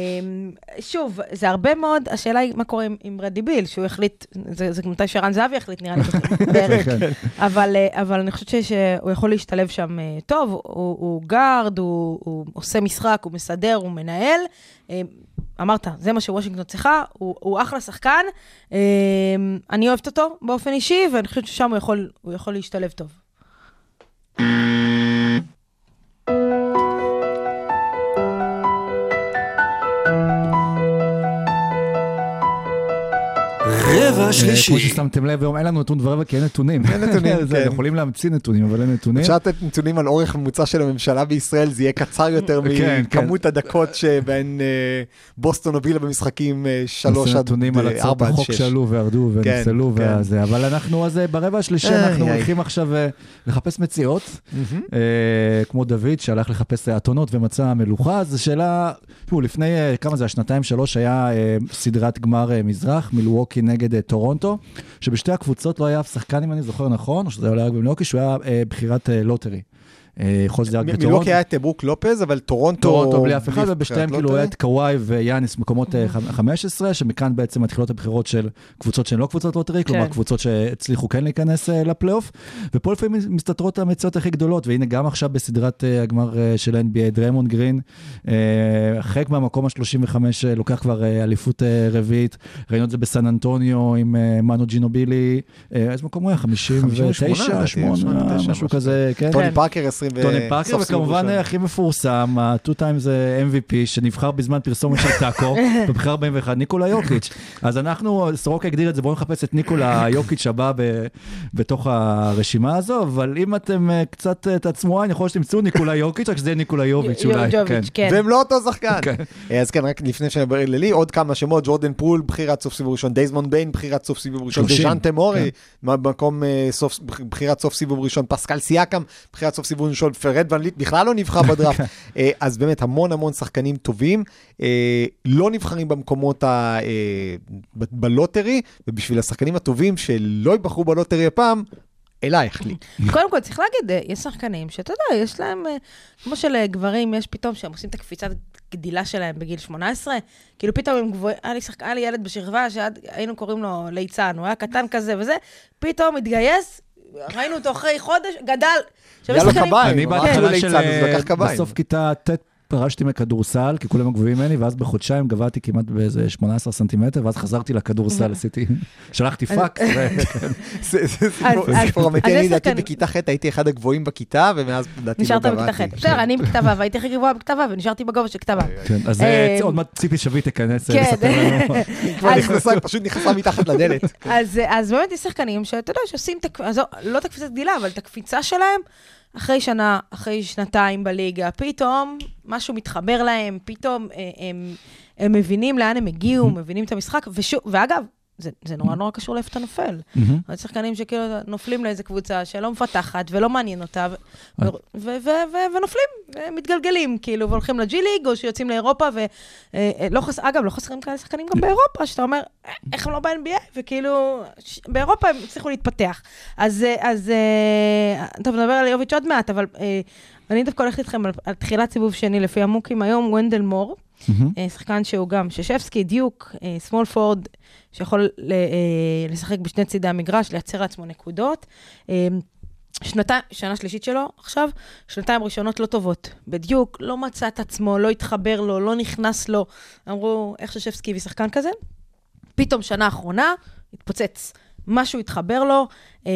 Speaker 5: שוב, זה הרבה מאוד, השאלה היא מה קורה עם, ברדלי ביל, שהוא החליט, זה, זה מתי שערן זהבי החליט, נראה לי, בערך.
Speaker 2: כן.
Speaker 5: אבל, אה, אבל אני חושבת שהוא יכול להשתלב שם אה, טוב, הוא, הוא גארד, הוא, הוא עושה משחק, הוא מסדר, הוא מנהל. אה, אמרת, זה מה שוושינגטון צריכה, הוא, הוא אחלה שחקן. אה, אני אוהבת אותו באופן אישי, ואני חושבת ששם הוא יכול, הוא יכול להשתלב טוב.
Speaker 3: רבע
Speaker 2: אה, כמו
Speaker 3: שלישי.
Speaker 2: ששמתם לב, היום אין לנו נתון ורבע כי אין נתונים.
Speaker 4: אין נתונים, כן.
Speaker 2: יכולים להמציא נתונים, אבל אין נתונים.
Speaker 4: אפשר לתת נתונים על אורך ממוצע של הממשלה בישראל, זה יהיה קצר יותר
Speaker 2: כן,
Speaker 4: מכמות הדקות שבהן אה, בוסטון הובילה במשחקים אה, שלוש
Speaker 2: נעשה
Speaker 4: עד
Speaker 2: נתונים על הצעות
Speaker 4: ארבע עד
Speaker 2: החוק. שעלו וירדו
Speaker 4: כן,
Speaker 2: ונפסלו
Speaker 4: כן.
Speaker 2: וזה, אבל אנחנו אז ברבע השלישי אנחנו. הולכים עכשיו לחפש מציאות, כמו דוד שהלך לחפש אתונות ומצא מלוכה, זו שאלה, תראו, לפני כמה זה? שנתיים שלוש היה סדרת גמר מזרח, מילווקי נגד אה, טורונטו, שבשתי הקבוצות לא היה אף שחקן, אם אני זוכר נכון, או שזה היה רק במילווקי, שהוא היה אה, בחירת אה, לוטרי. אה, יכול להיות שזה רק בטורונטו.
Speaker 4: מילווקי היה את ברוק לופז, אבל טורונטו...
Speaker 2: טורונטו בלי אף אחד,
Speaker 4: בלי
Speaker 2: ובשתיהם
Speaker 4: בחירת
Speaker 2: כאילו. היה את קוואי ויאניס מקומות אה, ח- 15, שמכאן בעצם מתחילות הבחירות של קבוצות שהן לא קבוצות לוטרי, כלומר
Speaker 5: כן.
Speaker 2: קבוצות שהצליחו כן להיכנס אה, לפלייאוף, ופה לפעמים מסתתרות המציאות הכי גדולות, והנה גם עכשיו בסדרת אה, הגמר אה, של ה-NBA, דרמונד גרין, אה, חלק מהמקום ה-35 אה, לוקח כבר אה, אליפות אה, רביעית, ראינו את זה בסן אנטוניו עם אה, מנו ג'ינובילי, אה, איזה מקום הוא היה? 59,
Speaker 4: 58,
Speaker 2: 8,
Speaker 4: 59,
Speaker 2: משהו כזה, כן.
Speaker 4: טוני
Speaker 5: כן.
Speaker 4: פארקר 20 ו...
Speaker 2: טוני פארקר,
Speaker 4: 20
Speaker 2: וכמובן הכי מפורסם, ה-2 times אה, MVP, שנבחר בזמן פרסומת של טאקו, בבחירה 41, ניקולה יוקיץ'. אז אנחנו, סורוקה הגדיר את זה, בואו נחפש את ניקולה יוקיץ' הבא ב- בתוך הרשימה הזו, אבל אם אתם אה, קצת אה, תעצמו עין, יכול להיות שתמצאו ניקולה יוקיץ', רק שזה יהיה ניקולה יוביץ' אולי. כן.
Speaker 5: יוג'וביץ', כן.
Speaker 4: והם לא אותו שחקן.
Speaker 2: כן.
Speaker 4: אז כן, רק לפני שנדבר ללי, עוד כמה שמות, ג'ורדן פול, בחירת סוף סיבוב ראשון, דייזמונד ביין, בחירת סוף סיבוב ראשון,
Speaker 2: 30,
Speaker 4: דז'אנטה מורי,
Speaker 2: כן.
Speaker 4: במקום סוף- בחירת סוף סיבוב ראשון, פסקל סיאקם, בחירת סוף סיבוב ראשון, פרד ואן וליט, בכלל לא נבחר בדראפט. אה, אז באמת המון המון שחקנים טובים, אה, לא נבחרים במקומות ה... אה, בלוטרי, ובשביל השחקנים הטובים שלא ייבחרו בלוטרי הפעם, אלייך לי.
Speaker 5: קודם כל, צריך להגיד, יש שחקנים שאתה יודע, יש להם, כמו שלגברים יש פתאום, שהם עושים את הקפיצת גדילה שלהם בגיל 18, כאילו פתאום הם גבוהים, היה שחק... היה לי ילד בשכבה שהיינו קוראים לו ליצן, הוא היה קטן כזה וזה, פתאום התגייס, ראינו אותו אחרי חודש, גדל.
Speaker 4: היה לו קביים.
Speaker 2: אני בהתחלה של, אה,
Speaker 4: לקח קביים.
Speaker 2: בסוף כיתה ט', פרשתי מכדורסל, כי כולם גבוהים ממני, ואז בחודשיים גבהתי כמעט באיזה 18 סנטימטר, ואז חזרתי לכדורסל, עשיתי, שלחתי פאקס, ו- כן.
Speaker 4: זה סיפור אמיתי, אני לדעתי בכיתה ח' הייתי אחד הגבוהים בכיתה, ומאז לדעתי לא
Speaker 5: נשארת
Speaker 4: גבהתי.
Speaker 5: בכיתה ח'. בסדר, אני בכיתה ו', הייתי הכי גבוהה בכיתה ו', ונשארתי בגובה של כיתה ו'.
Speaker 2: כן, אז
Speaker 5: אה,
Speaker 2: אה, עוד מעט ציפי שביט תיכנס אה,
Speaker 5: כן.
Speaker 2: לספר לנו.
Speaker 4: היא כבר נכנסה, היא פשוט נכנסה מתחת לדלת.
Speaker 5: אז, באמת יש שחקנים שאתה יודע, שעושים, לא את הקפיצת גדילה, אבל את הקפיצה שלהם, אחרי שנה, אחרי שנתיים בליגה, פתאום משהו מתחבר להם, פתאום אה, הם, הם מבינים לאן הם הגיעו, מבינים את המשחק, ושוב, ואגב, זה, זה נורא נורא קשור לאיפה אתה נופל. יש שחקנים שכאילו נופלים לאיזה קבוצה שלא מפתחת ולא מעניין אותה, ו- ונופלים, מתגלגלים, כאילו, והולכים לג'י ליג, או שיוצאים לאירופה, ולא חס... אגב, לא חסרים כאלה שחקנים גם באירופה, שאתה אומר, "אה, איך הם לא ב-NBA? וכאילו, באירופה הם הצליחו להתפתח. אז, אה, אז אה, טוב, נדבר על יוביץ' עוד מעט, אבל אה, אני דווקא הולכת איתכם על, על תחילת סיבוב שני, לפי המוקים היום, ונדל מור. אה, שחקן שהוא גם ששפסקי, דיוק, אה, סמול פורד, שיכול אה, לשחק בשני צידי המגרש, לייצר לעצמו נקודות. אה, שנתיים, שנה שלישית שלו עכשיו, שנתיים ראשונות לא טובות. בדיוק, לא מצא את עצמו, לא התחבר לו, לא נכנס לו. אמרו, איך ששפסקי הביא שחקן כזה? פתאום שנה אחרונה, התפוצץ. משהו התחבר לו, אה,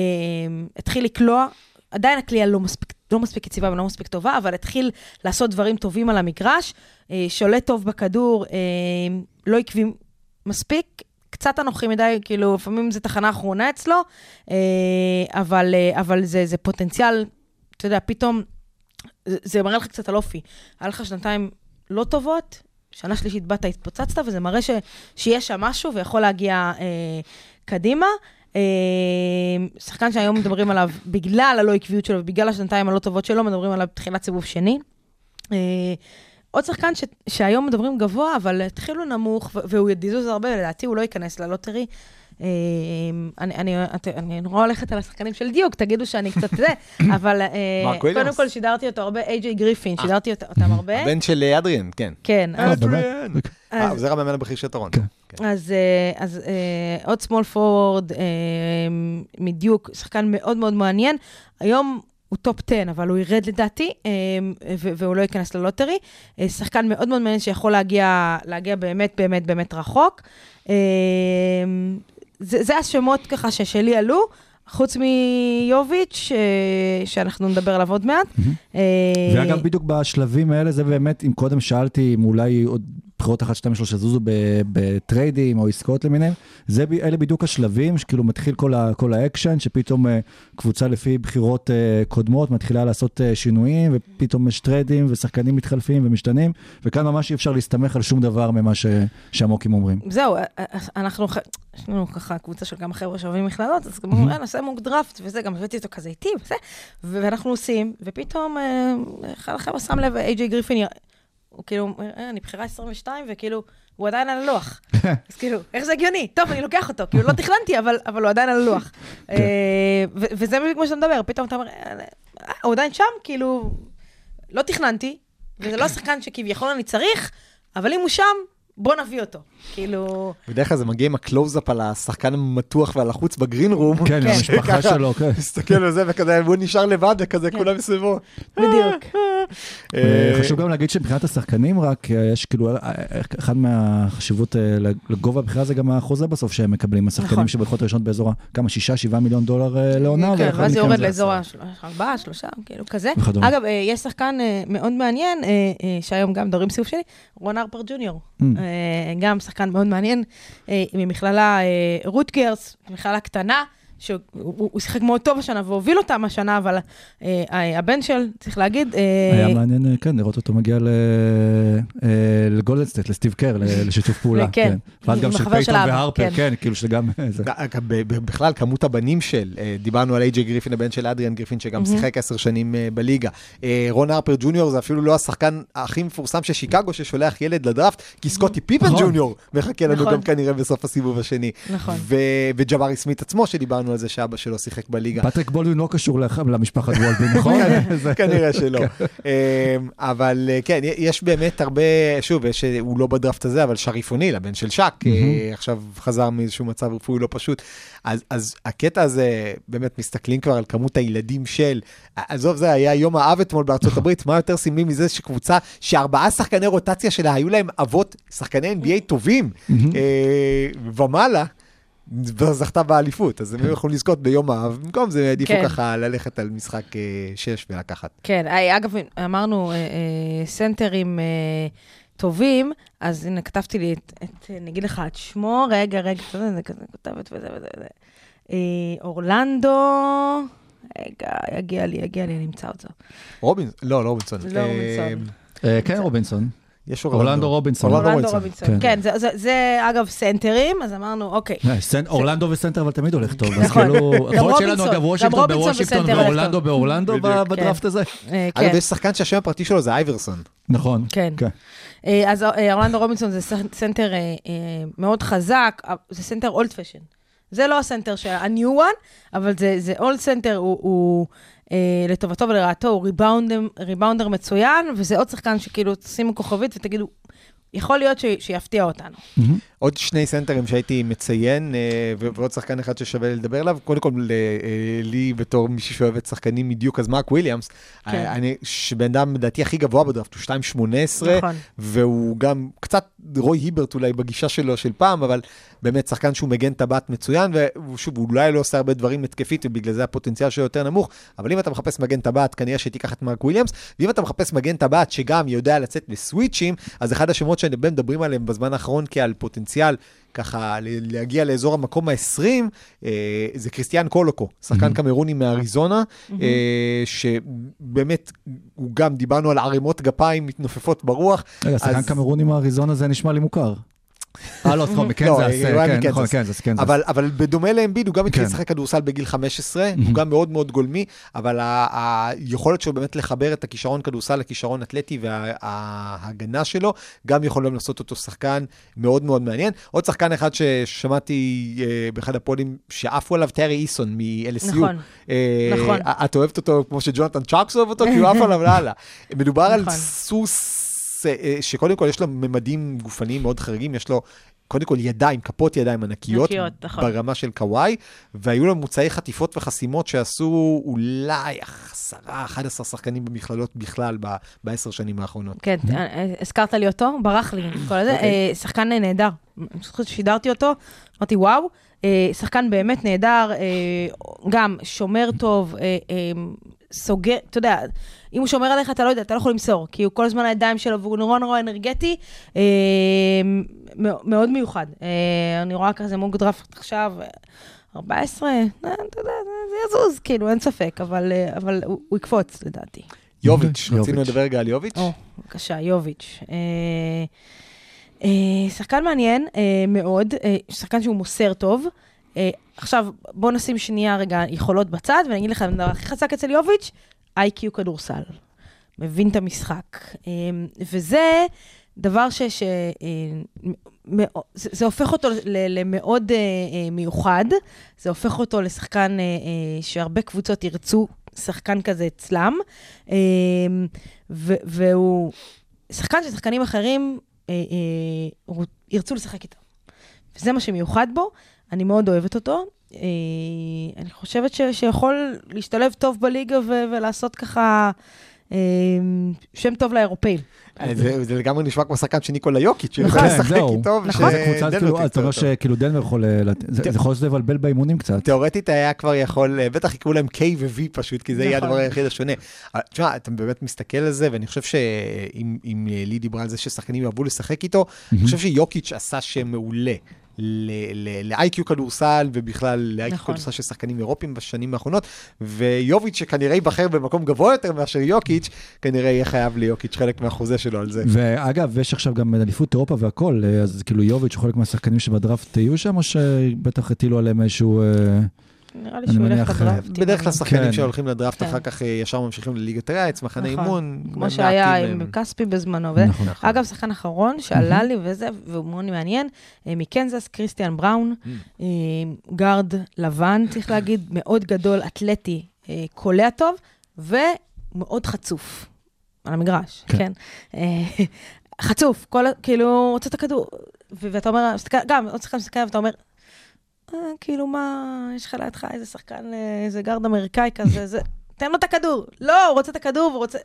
Speaker 5: התחיל לקלוע. עדיין הקליעה לא מספיק, לא מספיק יציבה ולא מספיק טובה, אבל התחיל לעשות דברים טובים על המגרש, אה, שולט טוב בכדור, אה, לא עקבי מספיק, קצת אנוכי מדי, כאילו, לפעמים זו תחנה אחרונה אצלו, אה, אבל, אבל זה, זה פוטנציאל, אתה יודע, פתאום, זה מראה לך קצת על אופי. היה לך שנתיים לא טובות, שנה שלישית באת, התפוצצת, וזה מראה ש, שיש שם משהו ויכול להגיע אה, קדימה. אה, שחקן שהיום מדברים עליו, בגלל הלא עקביות שלו ובגלל השנתיים הלא טובות שלו, מדברים עליו בתחילת סיבוב שני. אה, עוד שחקן ש, שהיום מדברים גבוה, אבל התחילו נמוך, והוא יזוז הרבה, לדעתי הוא לא ייכנס ללוטרי. אני, אני, את- אני נורא הולכת על השחקנים של דיוק, תגידו שאני קצת זה, אבל אה. קודם כל שידרתי אותו הרבה, איי-ג'יי גריפין, שידרתי אות- אותם הרבה.
Speaker 4: הבן של אה, אדריאן, כן.
Speaker 5: כן,
Speaker 2: אה,
Speaker 5: אז-
Speaker 2: באמת?
Speaker 4: אה, זה המאמן הבכיר של טורונטו. כן.
Speaker 5: אז, אה, אז אה, עוד סמול פורוורד אה, מדיוק, שחקן מאוד מאוד מעניין. היום הוא טופ 10, אבל הוא ירד לדעתי, אה, והוא לא ייכנס ללוטרי. אה, שחקן מאוד מאוד מעניין שיכול להגיע, להגיע באמת באמת באמת רחוק. זה, זה השמות ככה ששלי עלו. חוץ מיוביץ', אה, שאנחנו נדבר עליו עוד מעט. אה,
Speaker 2: ואגב, בדיוק בשלבים האלה, זה באמת, אם קודם שאלתי אם אולי עוד בחירות אחת, שתיים, שלוש יזוזו ב- בטריידים או עסקאות למיניהם, זה, אלה בדיוק השלבים, שכאילו מתחיל כל, ה, כל האקשן, שפתאום אה, קבוצה לפי בחירות אה, קודמות מתחילה לעשות אה, שינויים, ופתאום יש טריידים ושחקנים מתחלפים ומשתנים, וכאן ממש אי אפשר להסתמך על שום דבר ממה ש, שהמוקים אומרים.
Speaker 5: זהו, אנחנו, יש לנו ככה קבוצה של כמה חבר'ה שאוהבים מכללות, אז גם אומרים, נעשה mock draft וזה, גם הבאתי אותו כזה איתי וזה, ואנחנו עושים, ופתאום אחד החבר'ה שם לב, איי-ג'יי גריפין, הוא כאילו, "אה, אני בחירה 22, וכאילו, הוא עדיין על הלוח. אז כאילו, איך זה הגיוני? טוב, אני לוקח אותו, כאילו, לא תכננתי, אבל, אבל הוא עדיין על הלוח. אה, וזה בדיוק מה שאתה מדבר, פתאום אתה אומר, "אה, אה, הוא עדיין שם, כאילו, לא תכננתי, וזה לא השחקן שכביכול אני צריך, אבל אם הוא שם, בוא נביא אותו. כאילו...
Speaker 4: בדרך כלל זה מגיע עם הקלוז-אפ על השחקן המתוח והלחוץ ב green room.
Speaker 2: כן,
Speaker 5: כן.
Speaker 2: המשפחה. שלו, כן.
Speaker 4: מסתכל על זה וכזה, הוא נשאר לבד וכזה, כולם מסביבו.
Speaker 5: בדיוק.
Speaker 4: אה,
Speaker 2: חשוב גם להגיד שמבחינת השחקנים רק, אה, יש כאילו, אה, אה, אחד מהחשיבות אה, לגובה הבחירה זה גם החוזה בסוף שהם מקבלים. השחקנים
Speaker 5: נכון.
Speaker 2: שבחורות הראשונות באזור ה- כמה, שישה, שבעה מיליון דולר אה, לעונה.
Speaker 5: כן, ואז זה יורד. לאזור הארבעה, שלושה, כאילו כזה.
Speaker 2: וכדומה.
Speaker 5: אגב, אה, יש שחקן אה, מאוד מעניין, אה, אה, שהיום גם מדברים סיבוב שני, רון הרפר ג'וניור.
Speaker 2: Mm.
Speaker 5: אה, גם שחקן מאוד מעניין, אה, ממכללה אה, רוטגרס, מכללה קטנה. שהוא הוא- הוא שיחק מאוד טוב השנה והוביל אותם השנה, אבל אה, אה, הבן של, צריך להגיד, אה,
Speaker 2: היה מעניין, אה, כן, לראות אותו מגיע ל- אה, לגולדסטייט, לסטיב קר, ל- לשיתוף פעולה.
Speaker 5: כן,
Speaker 2: ואז
Speaker 5: עם
Speaker 2: גם של
Speaker 5: האבא,
Speaker 2: והרפר,
Speaker 5: כן.
Speaker 2: כן, כאילו שגם...
Speaker 4: ב- ב- בכלל, כמות הבנים של, אה, דיברנו על איי-ג'יי גריפין, הבן של אדריאן גריפין, שגם שיחק עשר שנים אה, בליגה. אה, רון הרפר ג'וניור זה אפילו לא השחקן הכי מפורסם של שיקגו ששולח ילד לדראפט, כי סקוטי פיפן
Speaker 2: נכון.
Speaker 4: ג'וניור מחכה לנו
Speaker 5: נכון.
Speaker 4: גם כנראה בסוף הסיבוב השני.
Speaker 5: נכון.
Speaker 4: וג'בארי סמית עצמו, שדיברנו דיברנו על זה שאבא שלו שיחק בליגה.
Speaker 2: פטריק בולדווין לא קשור למשפחת וולדווין, נכון? זה-
Speaker 4: כנראה שלא. אמ, אבל אה, כן, יש באמת הרבה, שוב, אה, הוא לא בדראפט הזה, אבל שריף אוניל, הבן של שק, אה, עכשיו חזר מאיזשהו מצב רפואי לא פשוט. אז, הקטע הזה, באמת מסתכלים כבר על כמות הילדים של, עזוב, זה היה יום האב אתמול בארצות הברית, מה יותר סמלי מזה שקבוצה שארבעה שחקני רוטציה שלה היו להם אבות, שחקני NBA טובים ומעלה. וזכתה באליפות, אז הם היו יכולים לזכות ביום האב, במקום זה העדיפו
Speaker 5: כן.
Speaker 4: ככה ללכת על משחק אה, שש ולקחת.
Speaker 5: כן, אה, אגב, אמרנו אה, אה, סנטרים אה, טובים, אז הנה, כתבתי לי את, את, אה, אני אגיד לך את שמו, רגע, רגע, אתה יודע, אני כזה כותבת וזה וזה וזה. אה, אורלנדו, רגע, יגיע לי, יגיע לי, אני אמצא אותו.
Speaker 4: רובינסון, לא, לא רובינסון.
Speaker 5: לא
Speaker 4: אה,
Speaker 5: רובינסון.
Speaker 2: אה, כן, רובינסון.
Speaker 4: יש אורלנדו.
Speaker 2: אורלנדו רובינסון.
Speaker 4: אורלנדו רובינסון.
Speaker 2: כן.
Speaker 5: כן, זה- אגב סנטרים, אז אמרנו, אוקיי.
Speaker 2: אה, אורלנדו וסנטר, אבל תמיד הולך טוב.
Speaker 5: נכון.
Speaker 2: כאילו, יכול להיות שיהיה לנו אגב וושינגטון בוושינגטון ואורלנדו. באורלנדו בדראפט הזה.
Speaker 5: אה,
Speaker 4: אגב,
Speaker 5: כן.
Speaker 4: יש שחקן שהשם הפרטי שלו זה אייברסון.
Speaker 2: נכון.
Speaker 5: כן. אה, אז אורלנדו רובינסון זה סנ- סנטר מאוד חזק, זה סנטר old fashioned. זה לא הסנטר של ה-new one, אבל זה, old סנטר, הוא, הוא לטובתו ולרעתו, הוא ריבאונדר מצוין, וזה עוד שחקן שכאילו תשימו כוכבית ותגידו, יכול להיות ש, שיפתיע אותנו.
Speaker 4: עוד שני סנטרים שהייתי מציין, אה, ועוד שחקן אחד ששווה לדבר עליו. קודם כל, ל- אה, לי בתור מישהי שאוהבת שחקנים מדיוק, אז מרק וויליאמס,
Speaker 5: כן.
Speaker 4: אה, אני, שבן אדם לדעתי הכי גבוה בדראפט, הוא 2.18,
Speaker 5: נכון.
Speaker 4: והוא גם קצת רוי היברט אולי בגישה שלו של פעם, אבל באמת שחקן שהוא מגן טבעת מצוין, ושוב, הוא אולי לא עושה הרבה דברים התקפית, ובגלל זה הפוטנציאל שלו יותר נמוך, אבל אם אתה מחפש מגן טבעת, כנראה שתיקח את מרק וויליאמס, ואם אתה מחפש מגן טבעת שגם יודע לצאת לסוויצ'ים, אז אחד השמות שהרבה מדברים עליהם בזמן האחרון כעל פוטנציאל, ככה ל- להגיע לאזור המקום ה-20, אה, זה קריסטיאן קולוקו, שחקן קמרוני מאריזונה, אה, שבאמת, הוא גם, דיברנו על ערימות גפיים מתנופפות ברוח.
Speaker 2: רגע, שחקן קמרוני מאריזונה זה נשמע לי מוכר. אה, לא, סליחה,
Speaker 4: לא,
Speaker 2: מקנזס,
Speaker 4: הוא היה
Speaker 2: כן. נכון, קנזס, קנזס.
Speaker 4: אבל, אבל בדומה לאמביד, הוא גם התחיל
Speaker 2: כן.
Speaker 4: לשחק כדורסל בגיל 15, הוא גם מאוד מאוד גולמי, אבל היכולת שלו באמת לחבר את הכישרון כדורסל לכישרון אתלטי וההגנה שלו, גם יכולים לעשות אותו שחקן מאוד מאוד מעניין. עוד שחקן אחד ששמעתי אה, באחד הפודים שעפו עליו, טרי איסון מ-LSU.
Speaker 5: נכון,
Speaker 4: אה,
Speaker 5: נכון.
Speaker 4: את אוהבת אותו כמו שג'ונתן צ'ארקס אוהב אותו, כי הוא עף עליו לאללה. מדובר על
Speaker 5: נכון.
Speaker 4: סוס אה, שקודם כל יש לו ממדים גופניים מאוד חריגים, יש לו קודם כל ידיים, כפות ידיים ענקיות,
Speaker 5: ענקיות, נכון.
Speaker 4: ברמה של קוואי, והיו לו מוצאי חטיפות וחסימות שעשו אולי 10-11 שחקנים במכללות בכלל בעשר שנים האחרונות.
Speaker 5: כן, אה, אה, הזכרת לי אותו, ברח לי כל הזה,
Speaker 4: אוקיי.
Speaker 5: אה, שחקן נהדר. ששידרתי אותו, אמרתי, וואו, אה, שחקן באמת נהדר, אה, גם שומר טוב, אה, אה, סוגר, אתה יודע, אם הוא שומר עליך, אתה לא יודע, אתה לא יכול למסור, כי הוא כל הזמן הידיים שלו, והוא נורא נורא אנרגטי, אה, מאוד מיוחד. אה, אני רואה כזה מוג דראפט עכשיו, אה, 14, אה, אתה יודע, זה יזוז, כאילו, אין ספק, אבל, אה, אבל הוא, הוא יקפוץ, לדעתי.
Speaker 4: יוביץ',
Speaker 2: יוביץ'.
Speaker 4: רצינו לדבר רגע על יוביץ'.
Speaker 5: או, בבקשה, יוביץ'. אה, אה, שחקן מעניין אה, מאוד, אה, שחקן שהוא מוסר טוב. אה, עכשיו, בוא נשים שנייה רגע יכולות בצד, ואני אגיד לך, הדבר הכי חזק אצל יוביץ', איי-קיו כדורסל. מבין את המשחק. אה, וזה דבר ש... ש אה, זה, הופך אותו למאוד אה, אה, מיוחד, זה הופך אותו לשחקן שהרבה קבוצות ירצו שחקן כזה אצלם, ו- והוא שחקן ששחקנים אחרים ירצו לשחק איתו. וזה מה שמיוחד בו, אני מאוד אוהבת אותו. אה, אני חושבת ש- שיכול להשתלב טוב בליגה ו- ולעשות ככה אה, שם טוב לאירופאים.
Speaker 4: אה, זה זה לגמרי נשמע כמו שחקן של ניקולה יוקיץ', שהוא
Speaker 2: נכון,
Speaker 4: לשחק. איתו,
Speaker 5: נכון.
Speaker 2: זה קבוצה,
Speaker 4: ושדנבר
Speaker 2: כאילו,
Speaker 4: תרצה
Speaker 2: אתה אומר
Speaker 4: אותו.
Speaker 2: שכאילו דנבר יכול, אה, זה יכול להיות לבלבל באימונים קצת.
Speaker 4: תיאורטית היה כבר יכול, אה, בטח יקראו להם K ו-V פשוט, כי זה יהיה
Speaker 5: נכון.
Speaker 4: הדבר היחיד השונה. תשמע, אתה באמת מסתכל על זה, ואני חושב שאם אם אה, לי דיברה על זה ששחקנים יאהבו לשחק איתו, אני חושב שיוקיץ' עשה שם מעולה. ל-IQ כדורסל ובכלל ל-IQ
Speaker 5: נכון.
Speaker 4: כדורסל של שחקנים אירופים בשנים האחרונות, ויוביץ' שכנראה ייבחר במקום גבוה יותר מאשר יוקיץ', כנראה יהיה חייב ליוקיץ' חלק מהחוזה שלו על זה.
Speaker 2: ואגב, יש עכשיו גם אליפות אירופה והכל, אה, אז כאילו יוביץ' הוא חלק מהשחקנים שבדראפט יהיו שם, או שבטח הטילו עליהם איזשהו... אה,
Speaker 5: נראה לי שהוא ילך לדראפט.
Speaker 4: בדרך כלל שחקנים
Speaker 2: כן.
Speaker 4: שהולכים לדראפט
Speaker 5: כן.
Speaker 4: אחר כך אה, ישר ממשיכים לליגת העץ, מחנה
Speaker 5: נכון.
Speaker 4: אימון.
Speaker 5: כמו שהיה עם. כספי בזמנו. וזה.
Speaker 2: נכון.
Speaker 5: אגב, שחקן אחרון שעלה לי וזה, והוא מאוד מעניין, אה, מקנזס, קריסטיאן בראון, אה, גארד לבן, צריך להגיד, מאוד גדול, אתלטי, אה, קולע טוב, ומאוד חצוף על המגרש,
Speaker 2: כן.
Speaker 5: כן. אה, חצוף, כל, כאילו, רוצה את הכדור, ו- ואתה אומר, גם, עוד שחקן מסתכל ואתה אומר, "אה, כאילו, מה, יש לך לידך איזה שחקן, אה, איזה גארד אמריקאי כזה, זה, תן לו את הכדור. לא, הוא רוצה את הכדור, והוא רוצה...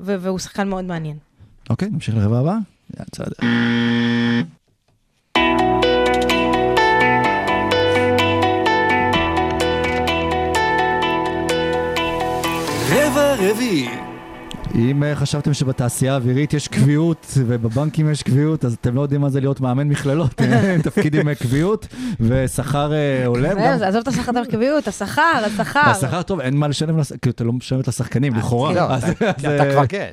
Speaker 5: ו- והוא שחקן מאוד מעניין.
Speaker 2: אוקיי, נמשיך לרבע הבא. יאללה, בסדר.
Speaker 3: רבע רביעי.
Speaker 2: אם אה, חשבתם שבתעשייה האווירית יש קביעות ובבנקים יש קביעות, אז אתם לא יודעים מה זה להיות מאמן מכללות. תפקיד עם קביעות ושכר אה, הולם.
Speaker 5: עזוב את השכר את הרכביות, השכר, השכר.
Speaker 2: השכר טוב, אין מה לשלם, לש- כאילו אתה לא משלמת לשחקנים, לכאורה.
Speaker 4: לא,
Speaker 2: אז-
Speaker 4: אתה-
Speaker 2: אה,
Speaker 4: כבר כן.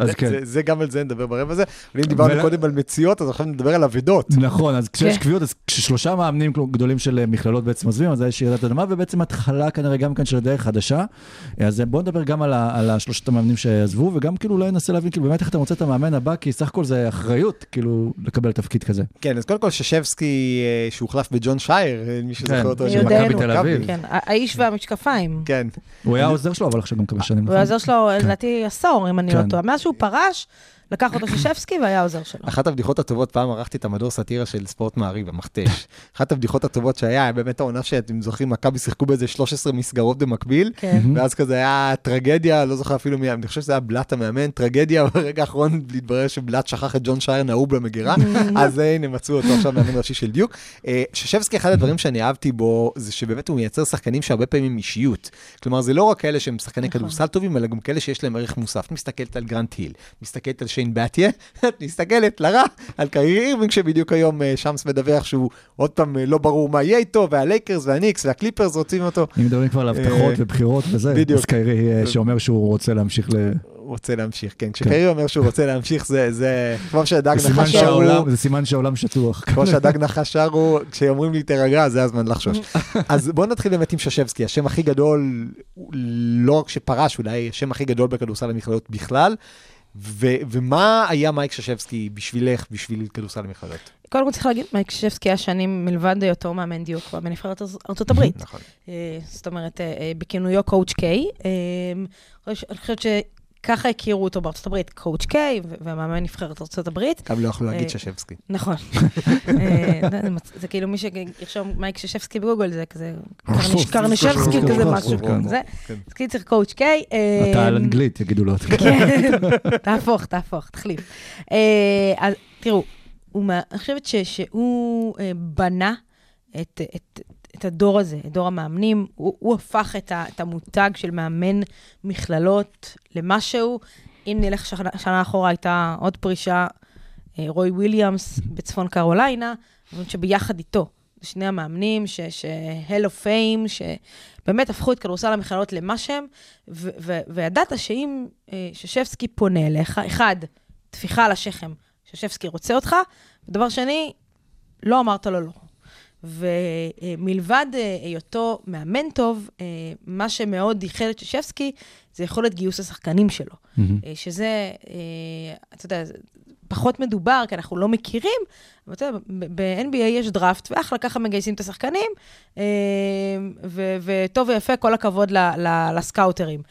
Speaker 2: אז
Speaker 4: זה-
Speaker 2: כן.
Speaker 4: זה- גם על זה נדבר ברבע הזה. אבל אם דיברנו קודם על מציאות, אז עכשיו נדבר על אבדות.
Speaker 2: נכון, אז כשיש
Speaker 5: כן.
Speaker 2: קביעות, אז כששלושה מאמנים גדולים של אה, מכללות בעצם עוזבים, אז יש ירידת אדמה, ובעצם התחלה כנראה גם כאן של דרך חדשה. אז בואו נדבר גם על השלושת המאמנים שעזבו, וגם כאילו אולי ננסה להבין כאילו באמת איך אתה מוצא את המאמן הבא, כי סך הכל זה אחריות, כאילו, לקבל תפקיד כזה.
Speaker 4: כן, אז קודם כל ששבסקי, אה, שהוחלף בג'ון שייר, אה, מי שזוכר
Speaker 2: כן,
Speaker 4: אותו.
Speaker 5: של
Speaker 2: מכבי. תל אביב.
Speaker 5: כן, האיש והמשקפיים.
Speaker 4: כן.
Speaker 2: הוא היה העוזר שלו, אבל עכשיו גם כמה שנים.
Speaker 5: הוא? היה עוזר שלו, לדעתי, עשור, אם אני לא
Speaker 2: כן.
Speaker 5: טועה. מאז שהוא פרש, לקח אותו ששפסקי והיה עוזר שלו.
Speaker 4: אחת הבדיחות הטובות, פעם ערכתי את המדור סאטירה של ספורט מעריב, המכתש. אחת הבדיחות הטובות שהיה, היה באמת העונה שאתם זוכרים, מכבי שיחקו באיזה 13 מסגרות במקביל,
Speaker 5: כן.
Speaker 4: ואז כזה היה טרגדיה, לא זוכר אפילו מי, אני חושב שזה היה בלאט המאמן, טרגדיה, ברגע האחרון התברר שבלאט שכח את ג'ון שייר נעוב במגירה, אז אה, הנה מצאו אותו עכשיו מאמן ראשי של דיוק. אה, שישבסקי, אחד הדברים שאני אהבתי בו, זה שבאמת הוא מייצר שחקנים שהרבה פעמים אישיות. כלומר, זה לא רק כאלה שהם שחקני
Speaker 5: נכון.
Speaker 4: כדורסל טובים, אלא גם כאלה שיש להם ערך מוסף. מסתכלת על גרנט היל, מסתכלת על שיין באטיה, את מסתכלת לרע על קרייר אירווינג, שבדיוק היום אה, שמס מדווח שהוא עוד פעם אה, לא ברור מה יהיה איתו, והלייקרס והניקס והקליפרס רוצים אותו.
Speaker 2: אם מדברים כבר על הבטחות
Speaker 4: אה,
Speaker 2: ובחירות וזה,
Speaker 4: בדיוק.
Speaker 2: אז קיירי שאומר שהוא רוצה להמשיך ל...
Speaker 4: רוצה להמשיך, כן. כשקרייר אומר שהוא רוצה להמשיך, זה, זה, כמו שהדג נחש שרו,
Speaker 2: זה סימן שהעולם שטוח.
Speaker 4: כמו שהדג נחש שרו, כשאומרים לי תירגע, זה הזמן לחשוש. אז בואו נתחיל באמת עם ששבסקי, השם הכי גדול, לא רק שפרש, אולי השם הכי גדול בכדורסל המכללות בכלל. ו- ומה היה מייק ששבסקי בשבילך, בשביל כדורסל המכללות?
Speaker 5: קודם כל צריך להגיד, מייק ששפסקי היה שנים מלבד היותו מאמן דיוק בנבחרת ארצ- ארצות הברית.
Speaker 4: נכון.
Speaker 5: אה, זאת אומרת, אה, אה, בכינויו קואוצ' קיי. אני חושבת שככה הכירו אותו בארצות הברית, קואוצ' קיי, ומאמן נבחרת ארצות הברית.
Speaker 4: גם לא יכלו להגיד
Speaker 5: אה,
Speaker 4: ששבסקי.
Speaker 5: נכון. אה, זה כאילו מי שירשום מייק ששפסקי בגוגל, זה כזה קרנישבסקי, כזה משהו.
Speaker 2: כן.
Speaker 5: זה-
Speaker 4: כן.
Speaker 5: אז כאילו צריך קואוצ' קיי.
Speaker 2: אתה על אנגלית, יגידו לו.
Speaker 5: כן, תהפוך, תהפוך, תחליף. אה, אז תראו, אני חושבת שהוא בנה את, את, הדור הזה, את דור המאמנים. הוא, הוא הפך את, ה, את המותג של מאמן מכללות למשהו. אם נלך שנה, שנה אחורה, הייתה עוד פרישה, אה, רוי וויליאמס בצפון קרוליינה, שביחד איתו, שני המאמנים, ש-Hell of Fame, שבאמת הפכו את כדורסל המכללות למה שהם, וידעת שאם אה, ששבסקי פונה אליך, אחד, טפיחה על השכם, ששבסקי רוצה אותך, ודבר שני, לא אמרת לו לא. ומלבד אה, היותו מאמן טוב, אה, מה שמאוד ייחד את ששבסקי זה יכולת גיוס השחקנים שלו. אה, שזה, אתה יודע, פחות מדובר, כי אנחנו לא מכירים, אבל אתה יודע, ב-NBA יש דראפט, ואחלה, ככה מגייסים את השחקנים, וטוב ויפה, כל הכבוד לסקאוטרים.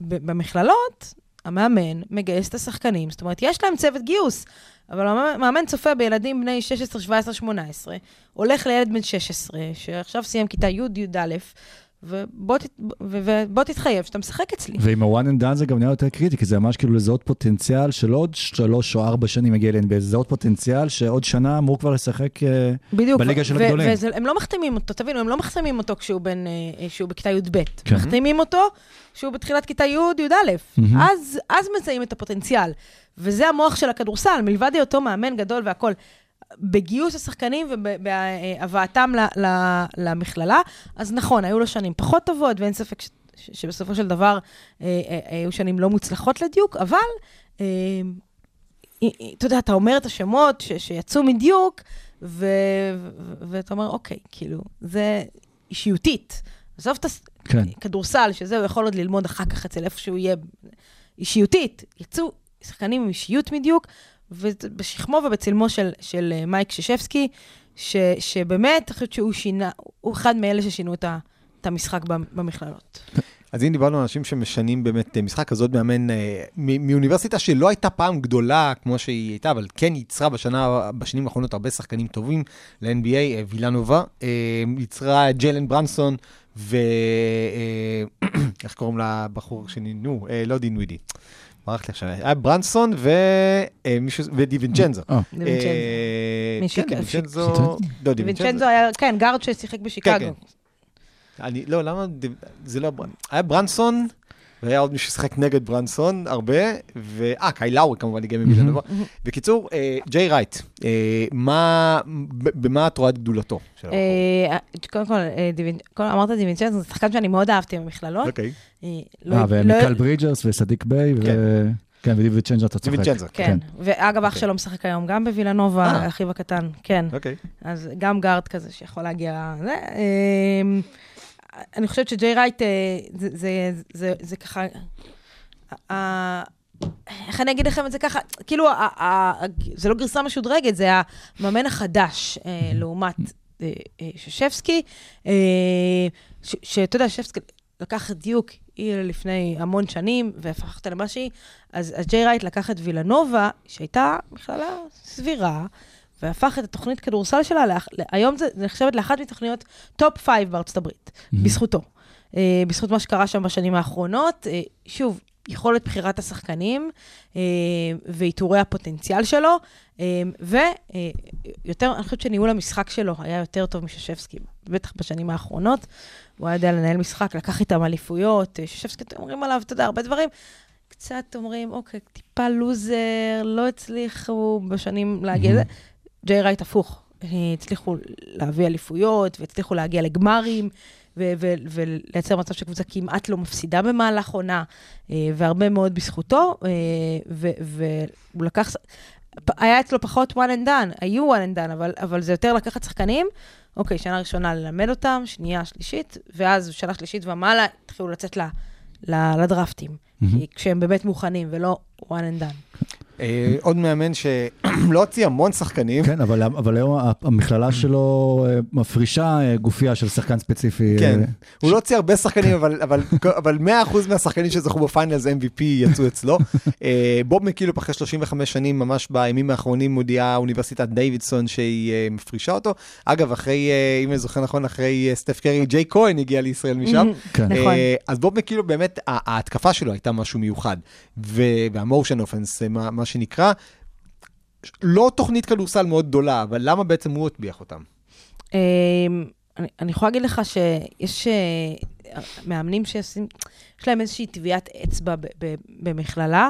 Speaker 5: ובמכללות, המאמן מגייס את השחקנים, זאת אומרת, יש להם צוות גיוס, אבל המאמן צופה בילדים בני 16, 17, 18, הולך לילד בן 16, שעכשיו סיים כיתה י', י"א, ובוא, ת- ו- ובוא תתחייב שאתה משחק אצלי.
Speaker 2: ועם ה-one and done זה גם נהיה יותר קריטי, כי זה ממש כאילו לזהות פוטנציאל של עוד שלוש או ארבע שנים מגיע ל-NBA, לזהות פוטנציאל שעוד שנה אמור כבר לשחק אה,
Speaker 5: בדיוק.
Speaker 2: בליגה של הגדולים.
Speaker 5: והם לא מחתימים אותו, תבינו, הם לא מחתימים אותו כשהוא בן, אה, שהוא בכיתה י"ב.
Speaker 2: כן.
Speaker 5: מחתימים אותו כשהוא בתחילת כיתה י', י"א.
Speaker 2: מהמם.
Speaker 5: אז, אז מזהים את הפוטנציאל. וזה המוח של הכדורסל, מלבד היותו מאמן גדול והכול. בגיוס השחקנים ובהבאתם למכללה, אז נכון, היו לו שנים פחות טובות, ואין ספק ש- ש- שבסופו של דבר אה, אה, היו שנים לא מוצלחות לדיוק, אבל אה, אה, אה, אתה יודע, אתה אומר את השמות ש- שיצאו מדיוק, ו- ו- ואתה אומר, אוקיי, כאילו, זה... אישיותית. עזוב את
Speaker 2: כן.
Speaker 5: הכדורסל, שזה הוא יכול עוד ללמוד אחר כך אצל איפה שהוא יהיה אישיותית. יצאו שחקנים עם אישיות בדיוק, ובשכמו ובצלמו של, של אה, מייק ששפסקי, ש, שבאמת, אני חושבת שהוא שינה, הוא אחד מאלה ששינו את, ה, את המשחק במכללות.
Speaker 4: אז אם דיברנו על אנשים שמשנים באמת אה, משחק, אז עוד מאמן אה, מאוניברסיטה שלא הייתה פעם גדולה כמו שהיא הייתה, אבל כן ייצרה בשנה, בשנים האחרונות הרבה שחקנים טובים ל-NBA, אה, וילנובה, אה, ייצרה ג'לן ברנסון, ו... אה, איך קוראים לבחור שני? נו, אה, לא דין ווידי. ברח לי עכשיו, היה ברנסון ודיווינצ'נזו.
Speaker 5: דיווינצ'נזו.
Speaker 4: כן. דיווינצ'נזו.
Speaker 5: היה, כן, גארד ששיחק בשיקגו.
Speaker 4: כן. אני, לא, למה, זה לא, היה ברנסון, והיה עוד מישהו ששיחק נגד ברנסון, הרבה, ו... אה, קאי לאורי כמובן הגיע ממילנובה. בקיצור, אה, ג'יי רייט, אה, במה את רואה את גדולתו של הבחור?
Speaker 5: אה, קודם כל, אמרת דיווינצ'נזו, זה שחקן שאני מאוד אהבתי במכללות.
Speaker 4: אוקיי.
Speaker 5: אה, לא-
Speaker 2: אה,
Speaker 5: לא-
Speaker 2: ומיקל ברידג'רס וסדיק ביי, ו...
Speaker 4: כן.
Speaker 2: כן, ודיווינצ'נזו אתה צוחק.
Speaker 4: דיווינצ'נזו,
Speaker 5: כן, ואגב, אח
Speaker 4: אוקיי.
Speaker 5: שלו משחק היום גם בווילנובה. אחיו הקטן, כן.
Speaker 4: אוקיי.
Speaker 5: אז גם גארד כזה שיכול להגיע... זה, אני חושבת שג'יי רייט, אה, זה, זה, זה, זה ככה... איך אני אגיד לכם את זה ככה? כאילו, זה לא גרסה משודרגת, זה המאמן החדש אה, לעומת אה, ששבסקי, שאתה יודע, ששבסקי לקח את דיוק עיר לפני המון שנים, והפך אותה למה שהיא, אז ג'יי רייט לקח את וילנובה, שהייתה מכללה סבירה, והפך את התוכנית כדורסל שלה, לאח- היום זה זה נחשבת לאחת מתוכניות top five בארצות הברית, בזכותו. אה, בזכות מה שקרה שם בשנים האחרונות. אה, שוב, יכולת בחירת השחקנים אה, ואיתורי הפוטנציאל שלו, אה, ויותר, אני חושבת שניהול המשחק שלו היה יותר טוב מששפסקי, בטח בשנים האחרונות. הוא היה יודע לנהל משחק, לקח איתם אליפויות, ששפסקי, אתם אומרים עליו, אתה יודע, הרבה דברים. קצת אומרים, אוקיי, טיפה לוזר, לא הצליחו בשנים להגיע לזה. ג'יי רייט הפוך, הצליחו להביא אליפויות, והצליחו להגיע לגמרים, ו- ו- ולייצר מצב שקבוצה כמעט לא מפסידה במהלך עונה, אה, והרבה מאוד בזכותו, אה, והוא לקח... היה אצלו פחות one and done, היו one and done, אבל, אבל זה יותר לקחת שחקנים, אוקיי, שנה ראשונה ללמד אותם, שנייה, שלישית, ואז שנה שלישית ומעלה התחילו לצאת ל, ל, לדרפטים,
Speaker 2: מהמם.
Speaker 5: כשהם באמת מוכנים, ולא one and done.
Speaker 4: אה, עוד מאמן שלא הוציא המון שחקנים.
Speaker 2: כן, אבל, אבל היום המכללה שלו אה, מפרישה אה, גופייה של שחקן ספציפי.
Speaker 4: כן,
Speaker 2: אה,
Speaker 4: הוא לא הוציא הרבה שחקנים, אבל, אבל, אבל 100% מהשחקנים שזכו בפיינלס MVP יצאו אצלו. בוב מקילופ אחרי 35 שנים, ממש בימים האחרונים מודיעה אוניברסיטת דיווידסון שהיא מפרישה אותו. אגב, אחרי, אם אני זוכר נכון, אחרי סטף קרי, ג'יי כהן הגיע לישראל משם.
Speaker 2: כן.
Speaker 5: נכון.
Speaker 4: אז בוב מקילו באמת, ההתקפה שלו הייתה משהו מיוחד. והמושן אופנס, מה שנקרא, לא תוכנית כדורסל מאוד גדולה, אבל למה בעצם הוא הטביח אותם?
Speaker 5: אמ, אני, אני יכולה להגיד לך שיש אה, מאמנים שעושים, יש להם איזושהי טביעת אצבע ב, ב, במכללה,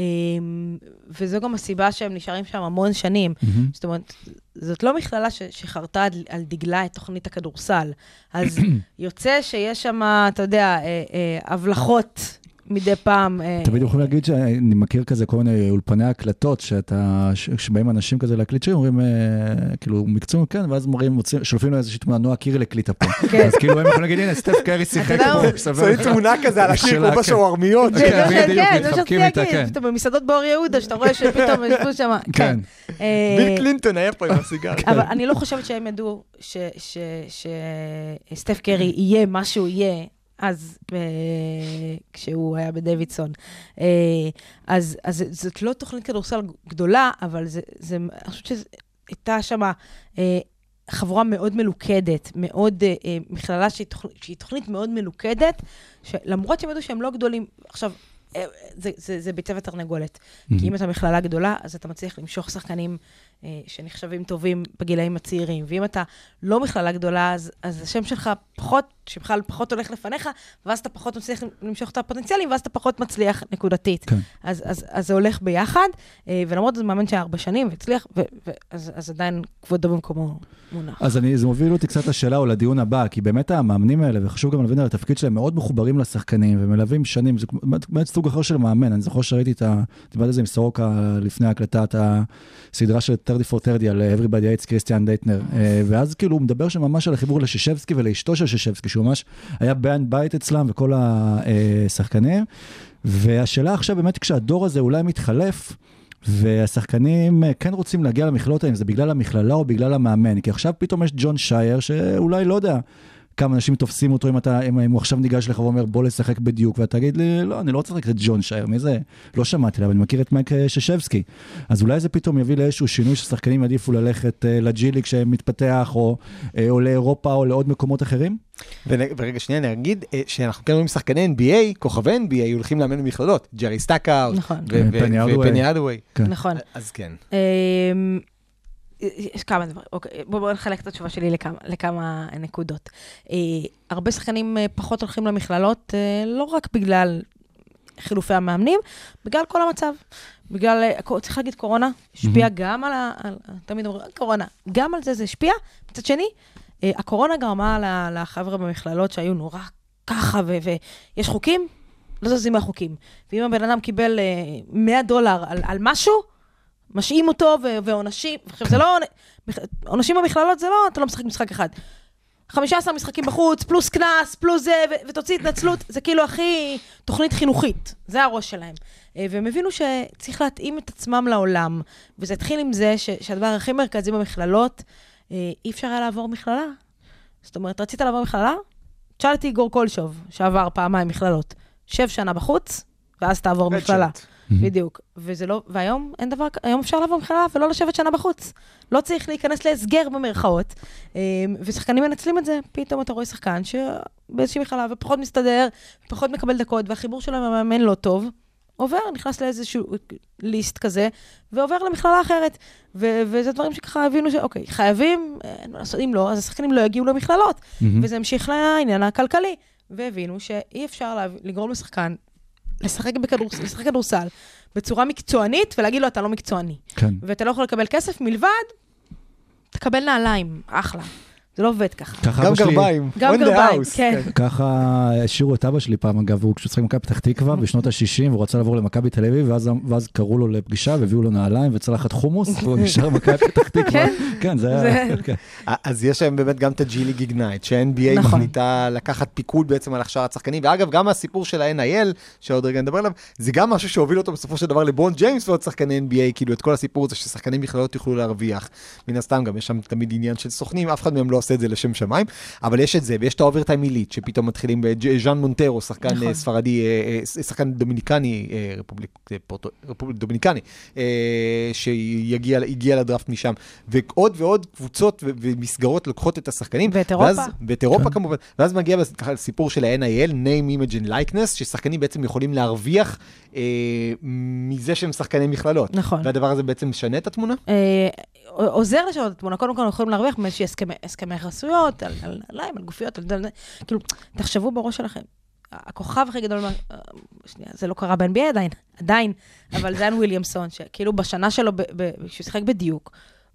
Speaker 5: אמ, וזו גם הסיבה שהם נשארים שם המון שנים.
Speaker 2: מהמם.
Speaker 5: זאת אומרת, זאת לא מכללה ש, שחרתה על, על דגלה את תוכנית הכדורסל. אז יוצא שיש שם, אתה יודע, אה, אה, הבלחות מדי פעם. אה,
Speaker 2: תמיד יכולים להגיד שאני מכיר כזה כל מיני אולפני הקלטות, שאתה, שבאים אנשים כזה להקליט שיר, אומרים, אה, כאילו, מקצוע, כן, ואז מורים, שולפים לו איזושהי תמונה, נועה קירל הקליטה פה.
Speaker 5: כן.
Speaker 2: אז כאילו הם יכולים להגיד, הנה, סטף קרי שיחק פה,
Speaker 5: מה?
Speaker 2: מסתבר
Speaker 4: שמים
Speaker 2: לך."
Speaker 4: תמונה כזה על הקיר, כמו
Speaker 2: כן.
Speaker 4: בשווארמיות.
Speaker 2: כן, בדיוק,
Speaker 5: כן, זה מה
Speaker 2: מתחבקים
Speaker 5: שרציתי
Speaker 2: איתה, כן.
Speaker 5: להגיד, פתאום במסעדות באור יהודה, שאתה רואה שפתאום ישבו שם,
Speaker 2: כן.
Speaker 5: אה,
Speaker 4: ביל קלינטון היה פה עם הסיגר.
Speaker 5: אבל אני לא חושבת שהם ידעו שסטף קרי יהיה מה שהוא יהיה. אז אה, כשהוא היה בדוידסון. אה, אז, אז זאת לא תוכנית כדורסל גדולה, אבל זה, זה, אני חושבת שהייתה שם אה, חבורה מאוד מלוכדת, מאוד, אה, אה, מכללה שהיא תוכנית, שהיא תוכנית מאוד מלוכדת, שלמרות שהם ידעו שהם לא גדולים, עכשיו, זה, זה, זה ביצה ותרנגולת. כי אם אתה מכללה גדולה, אז אתה מצליח למשוך שחקנים אה, שנחשבים טובים בגילאים הצעירים. ואם אתה לא מכללה גדולה, אז, אז השם שלך פחות, שבכלל פחות הולך לפניך, ואז אתה פחות מצליח למשוך את הפוטנציאלים, ואז אתה פחות מצליח נקודתית.
Speaker 2: כן.
Speaker 5: אז, אז, אז זה הולך ביחד, אה, ולמרות זאת מאמן שהיה ארבע שנים והצליח, ו, ו, אז, אז עדיין כבודו במקומו מונח.
Speaker 2: אז אני, זה מוביל אותי קצת לשאלה או לדיון הבא, כי באמת המאמנים האלה, וחשוב גם להבין על התפקיד שלהם, מאוד מחוברים לשחקנים ומלווים שנים, זה באמת סוג סוג אחר של מאמן, אני זוכר שראיתי את ה... דיברתי על זה עם סורוקה לפני ההקלטה, את הסדרה של 34 30 על Everybody Hates קריסטיאן דייטנר, אה, ואז כאילו הוא מדבר שם ממש על החיבור לששבסקי ולאשתו של ששבסקי, שהוא ממש היה בן בית אצלם וכל השחקנים, והשאלה עכשיו באמת כשהדור הזה אולי מתחלף, והשחקנים אה, כן רוצים להגיע למכללות האלה, זה בגלל המכללה או בגלל המאמן, כי עכשיו פתאום יש ג'ון שייר, שאולי, לא יודע, כמה אנשים תופסים אותו אם, אתה, אם, אם הוא עכשיו ניגש לך ואומר בוא לשחק בדיוק, ואתה תגיד לי, לא, אני לא רוצה לשחק את ג'ון שייר, מי זה? לא שמעתי עליו, אני מכיר את מייק אה, ששבסקי. אז אולי זה פתאום יביא לאיזשהו שינוי ששחקנים יעדיפו ללכת uh, לג'ילי כשהם מתפתח, או, uh, או לאירופה או לעוד מקומות אחרים?
Speaker 4: ורגע שנייה נגיד שאנחנו כן רואים שחקני NBA, כוכבי NBA, הולכים לאמן במכללות, ג'רי סטאקה,
Speaker 5: נכון.
Speaker 4: ופני אדווי.
Speaker 5: נכון.
Speaker 4: אז כן.
Speaker 5: יש כמה דברים, אוקיי, בואו בוא נחלק את התשובה שלי לכמה, לכמה נקודות. אה, הרבה שחקנים אה, פחות הולכים למכללות, אה, לא רק בגלל חילופי המאמנים, בגלל כל המצב. בגלל, אה, צריך להגיד, קורונה השפיע mm-hmm. גם על ה... על, תמיד אומרים, קורונה, גם על זה זה השפיע. מצד שני, אה, הקורונה גרמה לחבר'ה במכללות שהיו נורא ככה, ויש חוקים, לא זזים מהחוקים. ואם הבן אדם קיבל אה, 100 דולר על, על משהו, משעים אותו ועונשים, עכשיו זה לא, עונשים במכללות זה לא, אתה לא משחק משחק אחד. 15 משחקים בחוץ, פלוס קנס, פלוס זה, ותוציא התנצלות, זה כאילו הכי תוכנית חינוכית, זה הראש שלהם. אה, והם הבינו שצריך להתאים את עצמם לעולם, וזה התחיל עם זה ש, שהדבר הכי מרכזי במכללות, אה, אי אפשר היה לעבור מכללה. זאת אומרת, רצית לעבור מכללה? תשאל את איגור קולשוב, שעבר פעמיים מכללות. שב שנה בחוץ, ואז תעבור מכללה. בדיוק. וזה לא, והיום אין דבר, היום אפשר לבוא מכללה ולא לשבת שנה בחוץ. לא צריך להיכנס להסגר במרכאות. אמ, ושחקנים מנצלים את זה, פתאום אתה רואה שחקן שבאיזושהי מכללה ופחות מסתדר, פחות מקבל דקות, והחיבור שלו עם המאמן לא טוב. עובר, נכנס לאיזשהו ליסט כזה, ועובר למכללה אחרת. ו- וזה דברים שככה הבינו שאוקיי, חייבים, אין מה לעשות, אם לא, אז השחקנים לא יגיעו למכללות. Mm-hmm. וזה המשיך לעניין הכלכלי. והבינו שאי אפשר לגרום לשחקן לשחק כדורסל בצורה מקצוענית ולהגיד לו, אתה לא מקצועני.
Speaker 2: כן.
Speaker 5: ואתה לא יכול לקבל כסף מלבד, תקבל נעליים, אחלה. זה לא עובד ככה.
Speaker 4: גם גרביים.
Speaker 5: גם גרביים, כן.
Speaker 2: ככה השאירו את אבא שלי פעם, אגב, הוא כשהוא במכבי פתח תקווה בשנות ה-60, הוא רצה לעבור למכבי תל אביב, ואז קראו לו לפגישה והביאו לו נעליים וצלחת חומוס, והוא נשאר במכבי פתח תקווה.
Speaker 5: כן?
Speaker 2: כן, זה היה... כן.
Speaker 4: אז יש להם באמת גם את הג'י ליג איגנייט, שה-NBA. מחליטה לקחת פיקוד בעצם על הכשרת שחקנים, ואגב, גם הסיפור של ה-NIL, שעוד רגע נדבר עליו, זה גם משהו שהוביל אותו בסופו של דבר לברון ג'יימס ועוד שחקני NBA, כאילו את כל הסיפור הזה ששחקנים מכללות יוכלו להרוויח. מן הסתם גם יש שם תמיד עניין של סוכנים, אף אחד מהם לא עושה את זה לשם שמיים, אבל יש את זה, ויש את ה-Overtime Elite, שפתאום מתחילים בז'אן מונטרו, שחקן
Speaker 5: נכון.
Speaker 4: אה, ספרדי, אה, אה, שחקן דומיניקני, republic, פורטו, republic דומיניקני, שהגיע לדראפט משם, ועוד ועוד קבוצות ומסגרות לוקחות את השחקנים.
Speaker 5: ואת אירופה.
Speaker 4: ואז, ואת אירופה
Speaker 2: כן.
Speaker 4: כמובן, ואז מגיע ככה לסיפור של ה-NIL, name, image and likeness, ששחקנים בעצם יכולים להרוויח אה, מזה שהם שחקני מכללות.
Speaker 5: נכון.
Speaker 4: והדבר הזה בעצם משנה את התמונה?
Speaker 5: אה, עוזר לשנות את התמונה. קודם כל, אנחנו יכולים להרוויח מאיזשהי הסכמי, הסכמי חסויות, על על נעליים, על גופיות, על זה, כאילו, תחשבו בראש שלכם. הכוכב הכי גדול, אה, שנייה, זה לא קרה ב-NBA עדיין, עדיין, אבל זיין וויליאמסון, שכאילו בשנה שלו, כשהוא שיחק בדיוק,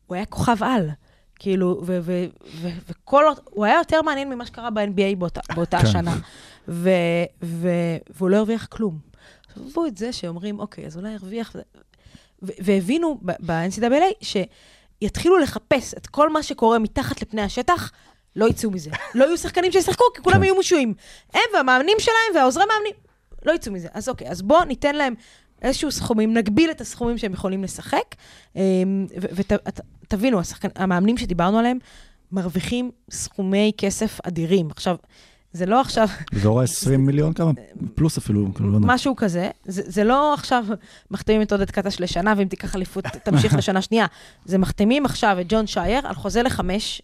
Speaker 5: הוא היה כוכב על. כאילו, וכל, הוא היה יותר מעניין ממה שקרה ב-NBA באותה, באותה
Speaker 2: כן.
Speaker 5: והוא לא הרוויח כלום. עזבו את זה שאומרים, אוקיי, אז אולי ירוויח, ו- והבינו ב- ב-NCAA שיתחילו לחפש את כל מה שקורה מתחת לפני השטח, לא יצאו מזה. לא יהיו שחקנים שישחקו, כי כולם
Speaker 2: כן.
Speaker 5: יהיו משועים. הם והמאמנים שלהם והעוזרי מאמנים, לא יצאו מזה. אז אוקיי, אז בואו ניתן להם איזשהו סכומים, נגביל את הסכומים שהם יכולים לשחק, ותבינו, המאמנים שדיברנו עליהם, מרוויחים סכומי כסף אדירים. עכשיו, זה לא עכשיו...
Speaker 2: באזור ה-20 מיליון כמה? פלוס אפילו, כאילו, לא.
Speaker 5: משהו כזה. זה, זה לא עכשיו מחתימים את עודד קטש לשנה, ואם תיקח אליפות, תמשיך לשנה שנייה. זה מחתימים עכשיו את ג'ון שייר על חוזה לחמש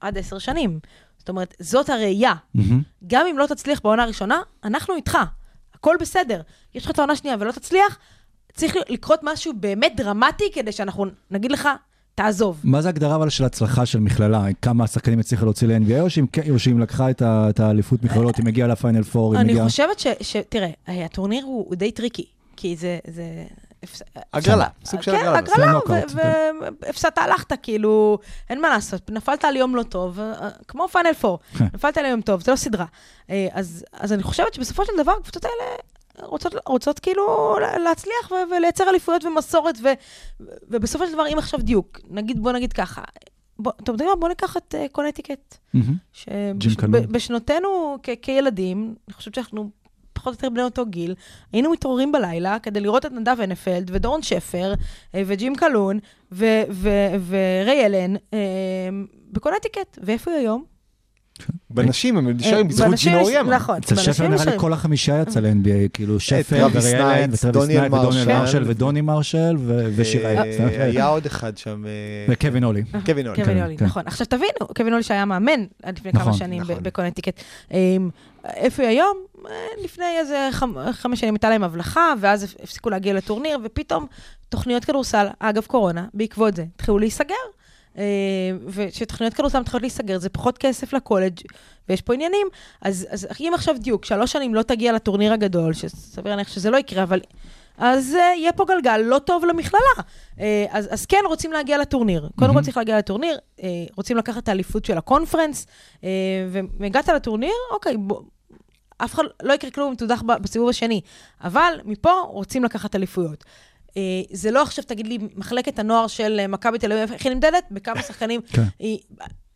Speaker 5: עד עשר שנים. זאת אומרת, זאת הראייה. גם אם לא תצליח בעונה הראשונה, אנחנו איתך. הכל בסדר. יש לך את העונה שנייה ולא תצליח, צריך לקרות משהו באמת דרמטי כדי שאנחנו נגיד לך, תעזוב.
Speaker 2: מה זה הגדרה אבל של הצלחה של מכללה? כמה השחקנים הצליחו להוציא ל-NBA, או שאם כן- לקחה את האליפות מכללות, היא מגיעה לפיינל פור, היא
Speaker 5: אני
Speaker 2: מגיעה...
Speaker 5: חושבת ש... ש- תראה, הטורניר הוא די טריקי, כי זה...
Speaker 4: הגרלה, סוג של
Speaker 5: כן,
Speaker 4: הגרלה.
Speaker 2: זה
Speaker 5: הגרלה,
Speaker 2: נוקאאוט,
Speaker 5: והפסדת, הלכת, כאילו, אין מה לעשות. נפלת על יום לא טוב, אה, כמו פיינל פור.
Speaker 2: כן.
Speaker 5: נפלת על יום טוב, זה לא סדרה. אה, אז אני חושבת שבסופו של דבר, הקבוצות האלה, רוצות, רוצות כאילו להצליח ו- ולייצר אליפויות ומסורת, ו- ובסופו של דבר, אם עכשיו דיוק, נגיד, בוא נגיד ככה, בוא, אתם יודעים מה? בוא ניקח את אה, קונטיקט.
Speaker 2: קלהון.
Speaker 5: שבשנותינו כ- כילדים, אני חושבת שאנחנו פחות או יותר בני אותו גיל, היינו מתעוררים בלילה כדי לראות את נדב הנפלד ודורון שפר אה, וג'ים קלהון ו- ו- וריי אלן אה, בקונטיקט. ואיפה היא היום?
Speaker 4: בנשים הם נשארים
Speaker 5: אה,
Speaker 4: בזכות ג'ינו אוריאמה.
Speaker 5: נכון.
Speaker 2: אצל
Speaker 5: בנשים
Speaker 2: שפר נראה לי. כל החמישייה יצא ל-NBA, כאילו שפר
Speaker 4: טרוויס
Speaker 2: וריי
Speaker 4: אלן
Speaker 2: וטרוויס נייט ודוניאל
Speaker 4: מרשל.
Speaker 2: ודוני מרשל ושירה.
Speaker 4: אה, היה עוד אחד שם, אה,
Speaker 2: וקווין הולי.
Speaker 4: קווין אולי.
Speaker 5: קווין
Speaker 2: כן,
Speaker 5: אולי,
Speaker 2: כן.
Speaker 5: נכון. עכשיו תבינו, קווין אולי שהיה מאמן עד לפני
Speaker 2: נכון,
Speaker 5: כמה שנים ב-
Speaker 4: נכון.
Speaker 5: בקונטיקט. אמ, איפה היא היום? אה, לפני איזה חמ- חמש שנים הייתה להם הבלחה, ואז הפסיקו להגיע לטורניר, ופתאום תוכניות כדורסל, אגב קורונה, בעקבות זה, התחילו להיסגר. אה, וכשתוכניות כדורסל מתחילות להיסגר, זה פחות כסף לקולג' ויש פה עניינים. אז, אז אם עכשיו דיוק, שלוש שנים לא תגיע לטורניר הגדול, שסביר להניח שזה לא יקרה, אבל... אז uh, יהיה פה גלגל לא טוב למכללה. Uh, אז, אז כן רוצים להגיע לטורניר. קודם כל צריך להגיע לטורניר, uh, רוצים לקחת את האליפות של הקונפרנס, uh, והגעת לטורניר, אוקיי, בוא, אף אחד לא יקרה כלום אם תודח בסיבוב השני. אבל מפה רוצים לקחת אליפויות. Uh, זה לא עכשיו, תגיד לי, מחלקת הנוער של אה, מכבי תל אביב, איך היא נמדדת? בכמה שחקנים
Speaker 2: כן.
Speaker 5: היא...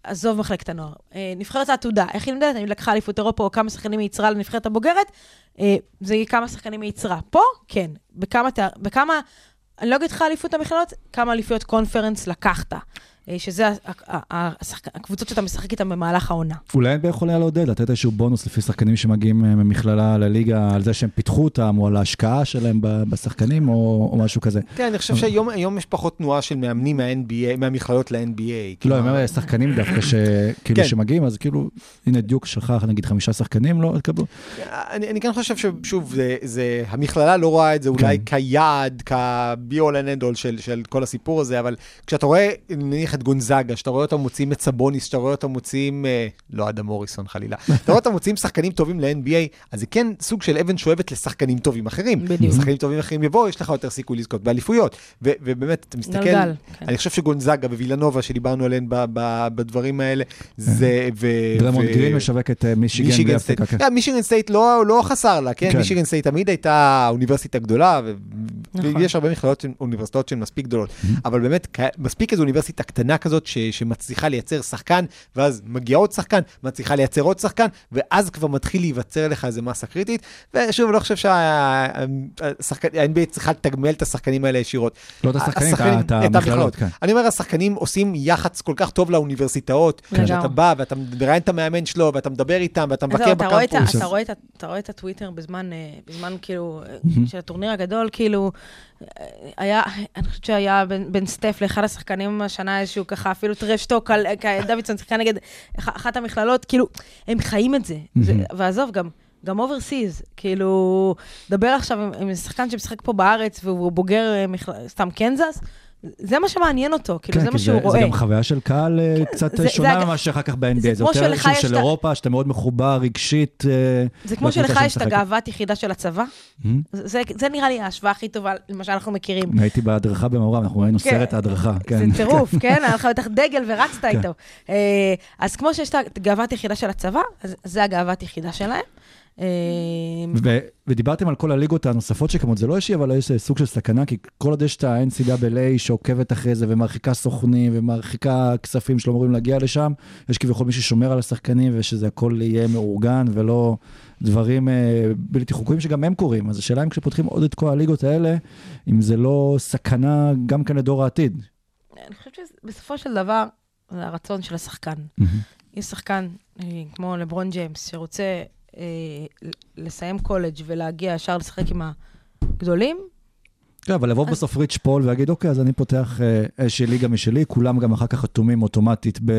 Speaker 5: עזוב מחלקת הנוער. אה, נבחרת העתודה, איך היא נמדדת? היא לקחה אליפות אירופה או כמה שחקנים היא ייצרה לנבחרת הבוגרת? אה, זה יהיה כמה שחקנים היא ייצרה. פה, כן. בכמה, בכמה, אני לא אגיד לך אליפות המכללות, כמה אליפויות קונפרנס לקחת. אה, שזה הקבוצות שאתה משחק איתן במהלך העונה.
Speaker 2: אולי NBA יכול היה לעודד, לתת איזשהו בונוס לפי שחקנים שמגיעים אה, ממכללה לליגה, על זה שהם פיתחו אותם, או על ההשקעה שלהם ב- בשחקנים, או או משהו כזה.
Speaker 4: כן, אני חושב שהיום היום יש פחות תנועה של מאמנים מה-NBA, מהמכללות ל-NBA.
Speaker 2: לא, אני אומר שחקנים דווקא שכאילו
Speaker 4: כן.
Speaker 2: שמגיעים, אז כאילו, הנה דיוק שלך, נגיד חמישה שחקנים, לא התקבלו.
Speaker 4: אני, אני כן חושב ששוב, זה, זה, המכללה לא רואה את זה אולי
Speaker 2: כן.
Speaker 4: כיעד, כ-be all and end all של, של כל הסיפור הזה, אבל כשאתה רואה, נניח את גונזאגה, שאתה רואה אותם מוציאים את סבוניס, שאתה רואה אותם מוציאים, אה, לא אדם מוריסון חלילה, אתה רואה אותם מוציאים שחקנים טובים ל-NBA, אז זה כן סוג של אבן שואבת לשחקנים טובים אחרים.
Speaker 5: בדיוק.
Speaker 4: שחקנים טובים אחרים יבואו, יש לך יותר סיכוי לזכות באליפויות. ו- ובאמת, אתה מסתכל,
Speaker 5: גלגל, כן.
Speaker 4: אני חושב שגונזאגה ווילנובה, שדיברנו עליהן ב- ב- בדברים האלה, זה... ו-
Speaker 2: דריימונד
Speaker 4: ו-
Speaker 2: גרין משווק את אה, מישיגן
Speaker 4: מישיגן סטייט.
Speaker 2: באפריקה. כן.
Speaker 4: כן, מישיגן סטייט לא, לא חסר לה, כן?
Speaker 2: כן.
Speaker 4: מישיגן סטייט תמיד הייתה אוניברסיטה גדולה, ו...
Speaker 5: נכון.
Speaker 4: ויש הרבה מכללות, אוניברסיטאות שהן מספיק גדולות, אבל באמת, כ- מספיק איזו אוניברסיטה קטנה כזאת, ש... שמצליחה לייצר שחקן, ואז מגיע עוד שחקן, מצליחה לייצר עוד שחקן, ואז כבר מתחיל להיווצר לך איזה מסה קריטית, ושוב, אני לא חושב שה-NBA צריכה לתגמל את השחקנים האלה ישירות.
Speaker 2: לא את השחקנים,
Speaker 4: השחקנים,
Speaker 2: את המכללות, כן.
Speaker 4: אני אומר, השחקנים עושים יח"צ כל כך טוב לאוניברסיטאות. שאתה בא ואתה מראיין את המאמן שלו, ואתה מדבר איתם, ואתה מבקר בקמפוס.
Speaker 5: אתה רואה את הטוויטר בזמן, אה, בזמן כאילו, של הטורניר הגדול, כאילו, היה, אני חושבת שהיה בין בין סטף לאחד השחקנים השנה איזשהו ככה, אפילו trash talk על אה, דוידסון, שיחקה נגד אח- אחת המכללות, כאילו, הם חיים את זה. זה- ועזוב, גם... גם overseas, כאילו, דבר עכשיו עם, עם שחקן שמשחק פה בארץ והוא בוגר אה, מכל... סתם קנזס, זה מה שמעניין אותו, כאילו,
Speaker 2: כן,
Speaker 5: זה מה שהוא רואה.
Speaker 2: זה גם חוויה של קהל אה, קצת
Speaker 5: זה-
Speaker 2: שונה
Speaker 5: זה-
Speaker 2: ממה שאחר כך ב-NBA,
Speaker 5: זה
Speaker 2: זה יותר איזשהו של אירופה, שאתה מאוד מחובר רגשית. אה,
Speaker 5: זה כמו שלך יש את. הגאוות יחידה של הצבא,
Speaker 2: Mhm.
Speaker 5: זה, זה נראה לי ההשוואה הכי טובה למה שאנחנו מכירים.
Speaker 2: הייתי בהדרכה במעורב, אנחנו ראינו
Speaker 5: כן.
Speaker 2: סרט ההדרכה. כן.
Speaker 5: זה טירוף, כן? היה לך בטח דגל ורצת איתו. אה, אז כמו שיש את הגאוות יחידה של הצבא, אז זה הגאוות יחידה שלהם. אה,
Speaker 2: ו- ודיברתם על כל הליגות הנוספות שקמות, זה לא אישי, אבל יש סוג של סכנה, כי כל עוד יש את ה-NCAA שעוקבת אחרי זה ומרחיקה סוכנים ומרחיקה כספים שלא אמורים להגיע לשם, יש כביכול מי ששומר על השחקנים ושזה הכל יהיה מאורגן ולא דברים אה, בלתי חוקיים שגם הם קורים. אז השאלה אם כשפותחים עוד את כל הליגות האלה, אם זה לא סכנה גם כן לדור העתיד.
Speaker 5: אני חושבת שבסופו של דבר, זה הרצון של השחקן. יש שחקן אה, כמו לברון ג'יימס, שרוצה אה, לסיים קולג' ולהגיע ישר לשחק עם הגדולים,
Speaker 2: כן, אבל לבוא בסוף ריץ' פול ולהגיד, אוקיי, אז אני פותח אה, איזושהי ליגה משלי, כולם גם אחר כך חתומים אוטומטית ב...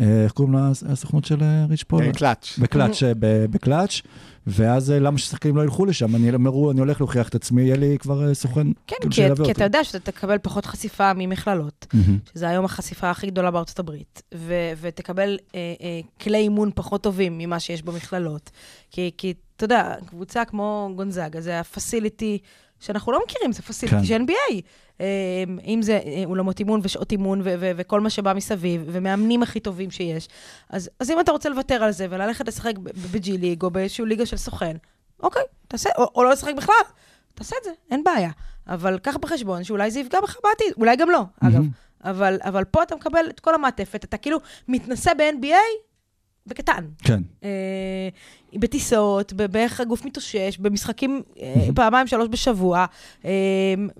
Speaker 2: אה, איך קוראים לה הסוכנות של ריץ' פול?
Speaker 4: קלאץ'.
Speaker 2: בקלאץ', בקלאץ', ואז אה, למה ששחקנים לא ילכו לשם? אני אמרו, אני הולך להוכיח את עצמי, יהיה לי כבר אה, סוכן.
Speaker 5: כן, כי, כי. אתה יודע שאתה תקבל פחות חשיפה ממכללות,
Speaker 2: מהמם.
Speaker 5: שזה היום החשיפה הכי גדולה בארצות הברית, ו- ותקבל אה, אה, כלי אימון פחות טובים ממה שיש במכללות. כי, כי אתה יודע, קבוצה כמו גונזאגה, זה ה facility שאנחנו לא מכירים, זה facility
Speaker 2: כן.
Speaker 5: של NBA. אה, אם זה אה, אולמות אימון ושעות אימון ו- ו- וכל מה שבא מסביב, ומאמנים הכי טובים שיש. אז, אז אם אתה רוצה לוותר על זה וללכת לשחק בג'י ליג או באיזושהי ליגה של סוכן, אוקיי, תעשה, או, או לא לשחק בכלל, תעשה את זה, אין בעיה. אבל קח בחשבון שאולי זה יפגע בך בעתיד, אולי גם לא, אגב. אבל, אבל פה אתה מקבל את כל המעטפת, אתה כאילו מתנסה ב-NBA בקטן.
Speaker 2: כן.
Speaker 5: אה, בטיסות, באיך הגוף מתאושש, במשחקים אה, פעמיים, שלוש בשבוע, אה,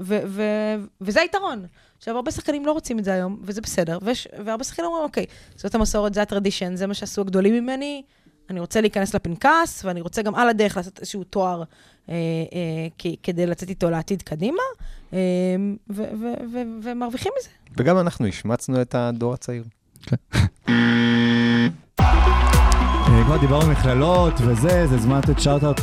Speaker 5: ו- ו- וזה היתרון. עכשיו, הרבה שחקנים לא רוצים את זה היום, וזה בסדר, ויש, והרבה שחקנים אומרים, אוקיי, זאת המסורת, זה הטרדישן, זה מה שעשו הגדולים ממני, אני רוצה להיכנס לפנקס, ואני רוצה גם על הדרך לעשות איזשהו תואר אה, אה, כ- כדי לצאת איתו לעתיד קדימה, אה, ו- ו- ו- ומרוויחים מזה.
Speaker 4: וגם אנחנו השמצנו את הדור הצעיר.
Speaker 2: אה, כבר דיברנו מכללות וזה, זה זמן לתת shout-out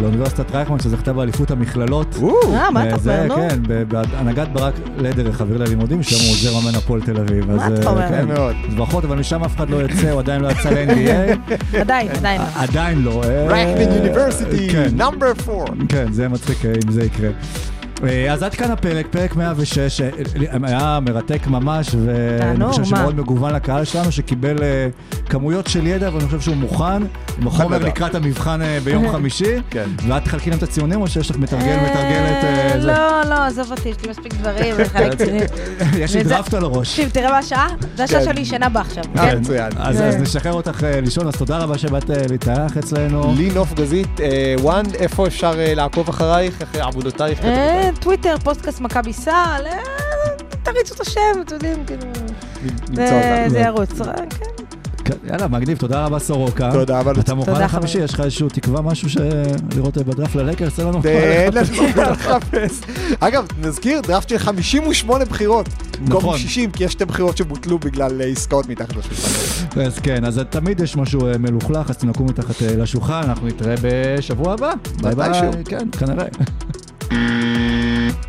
Speaker 2: לאוניברסיטת רייכמן, שזכתה באליפות המכללות.
Speaker 5: אה, מה אתה
Speaker 2: אה,
Speaker 5: אומר, נו?
Speaker 2: כן, ב- בהנהגת ברק לדרך, חבר ללימודים, שם הוא עוזר מאמן הפועל תל אביב.
Speaker 5: מה אתה
Speaker 2: אה,
Speaker 5: אומר?
Speaker 2: כן,
Speaker 4: מאוד.
Speaker 2: אז ברכות, אבל משם אף אחד לא יוצא, הוא עדיין לא יצא ל-NBA.
Speaker 5: עדיין, עדיין.
Speaker 2: עדיין לא.
Speaker 4: רייכמן University,
Speaker 2: כן.
Speaker 4: Number 4.
Speaker 2: כן, זה מצחיק אם זה יקרה. אה, אז עד כאן הפרק, פרק 106, אה, היה מרתק ממש, ואני חושב? שמאוד מגוון לקהל שלנו, שקיבל אה, כמויות של ידע, ואני חושב שהוא מוכן, עם החומר
Speaker 4: לדעת.
Speaker 2: לקראת המבחן אה, ביום חמישי.
Speaker 4: כן.
Speaker 2: ואת תחלקי להם את הציונים, או שיש לך מתרגל, מתרגלת? אה,
Speaker 5: אה,
Speaker 2: זה?
Speaker 5: לא, לא, עזוב אותי, יש לי מספיק דברים לחלק ציונים.
Speaker 2: יש לי דראפט על הראש.
Speaker 5: תקשיב, תראה מה השעה? זה השעה
Speaker 4: כן.
Speaker 5: שאני ישנה בה עכשיו,
Speaker 4: אה,
Speaker 5: כן?
Speaker 4: מצוין.
Speaker 2: אז נשחרר אותך אה, לישון, אז תודה רבה שבאת אה, להתארח אצלנו.
Speaker 4: לי נוף גזית, אה, וואן, איפה אפשר אה, לעקוב אחרייך, אחרי עבודותייך?
Speaker 5: טוויטר, פודקאסט מכבי סל, אה, תריצו את השם, אתם יודעים, כאילו, זה- ירוץ. אה, כן.
Speaker 2: כן, יאללה, מגניב, תודה רבה סורוקה.
Speaker 4: תודה רבה.
Speaker 2: אתה מוכן לחמישי? יש לך איזשהו תקווה, משהו ש- לראות אה, בדראפט ללקרס? תן לנו
Speaker 4: אין לנו לחפש. אגב, נזכיר, דראפט של 58 בחירות. במקום
Speaker 2: נכון.
Speaker 4: 60, כי יש שתי בחירות שבוטלו בגלל עסקאות מתחת לשולחן.
Speaker 2: אז כן, אז תמיד יש משהו מלוכלך, אז תנקו מתחת לשולחן, אנחנו נתראה בשבוע הבא. ביי ביי. כן, כנראה.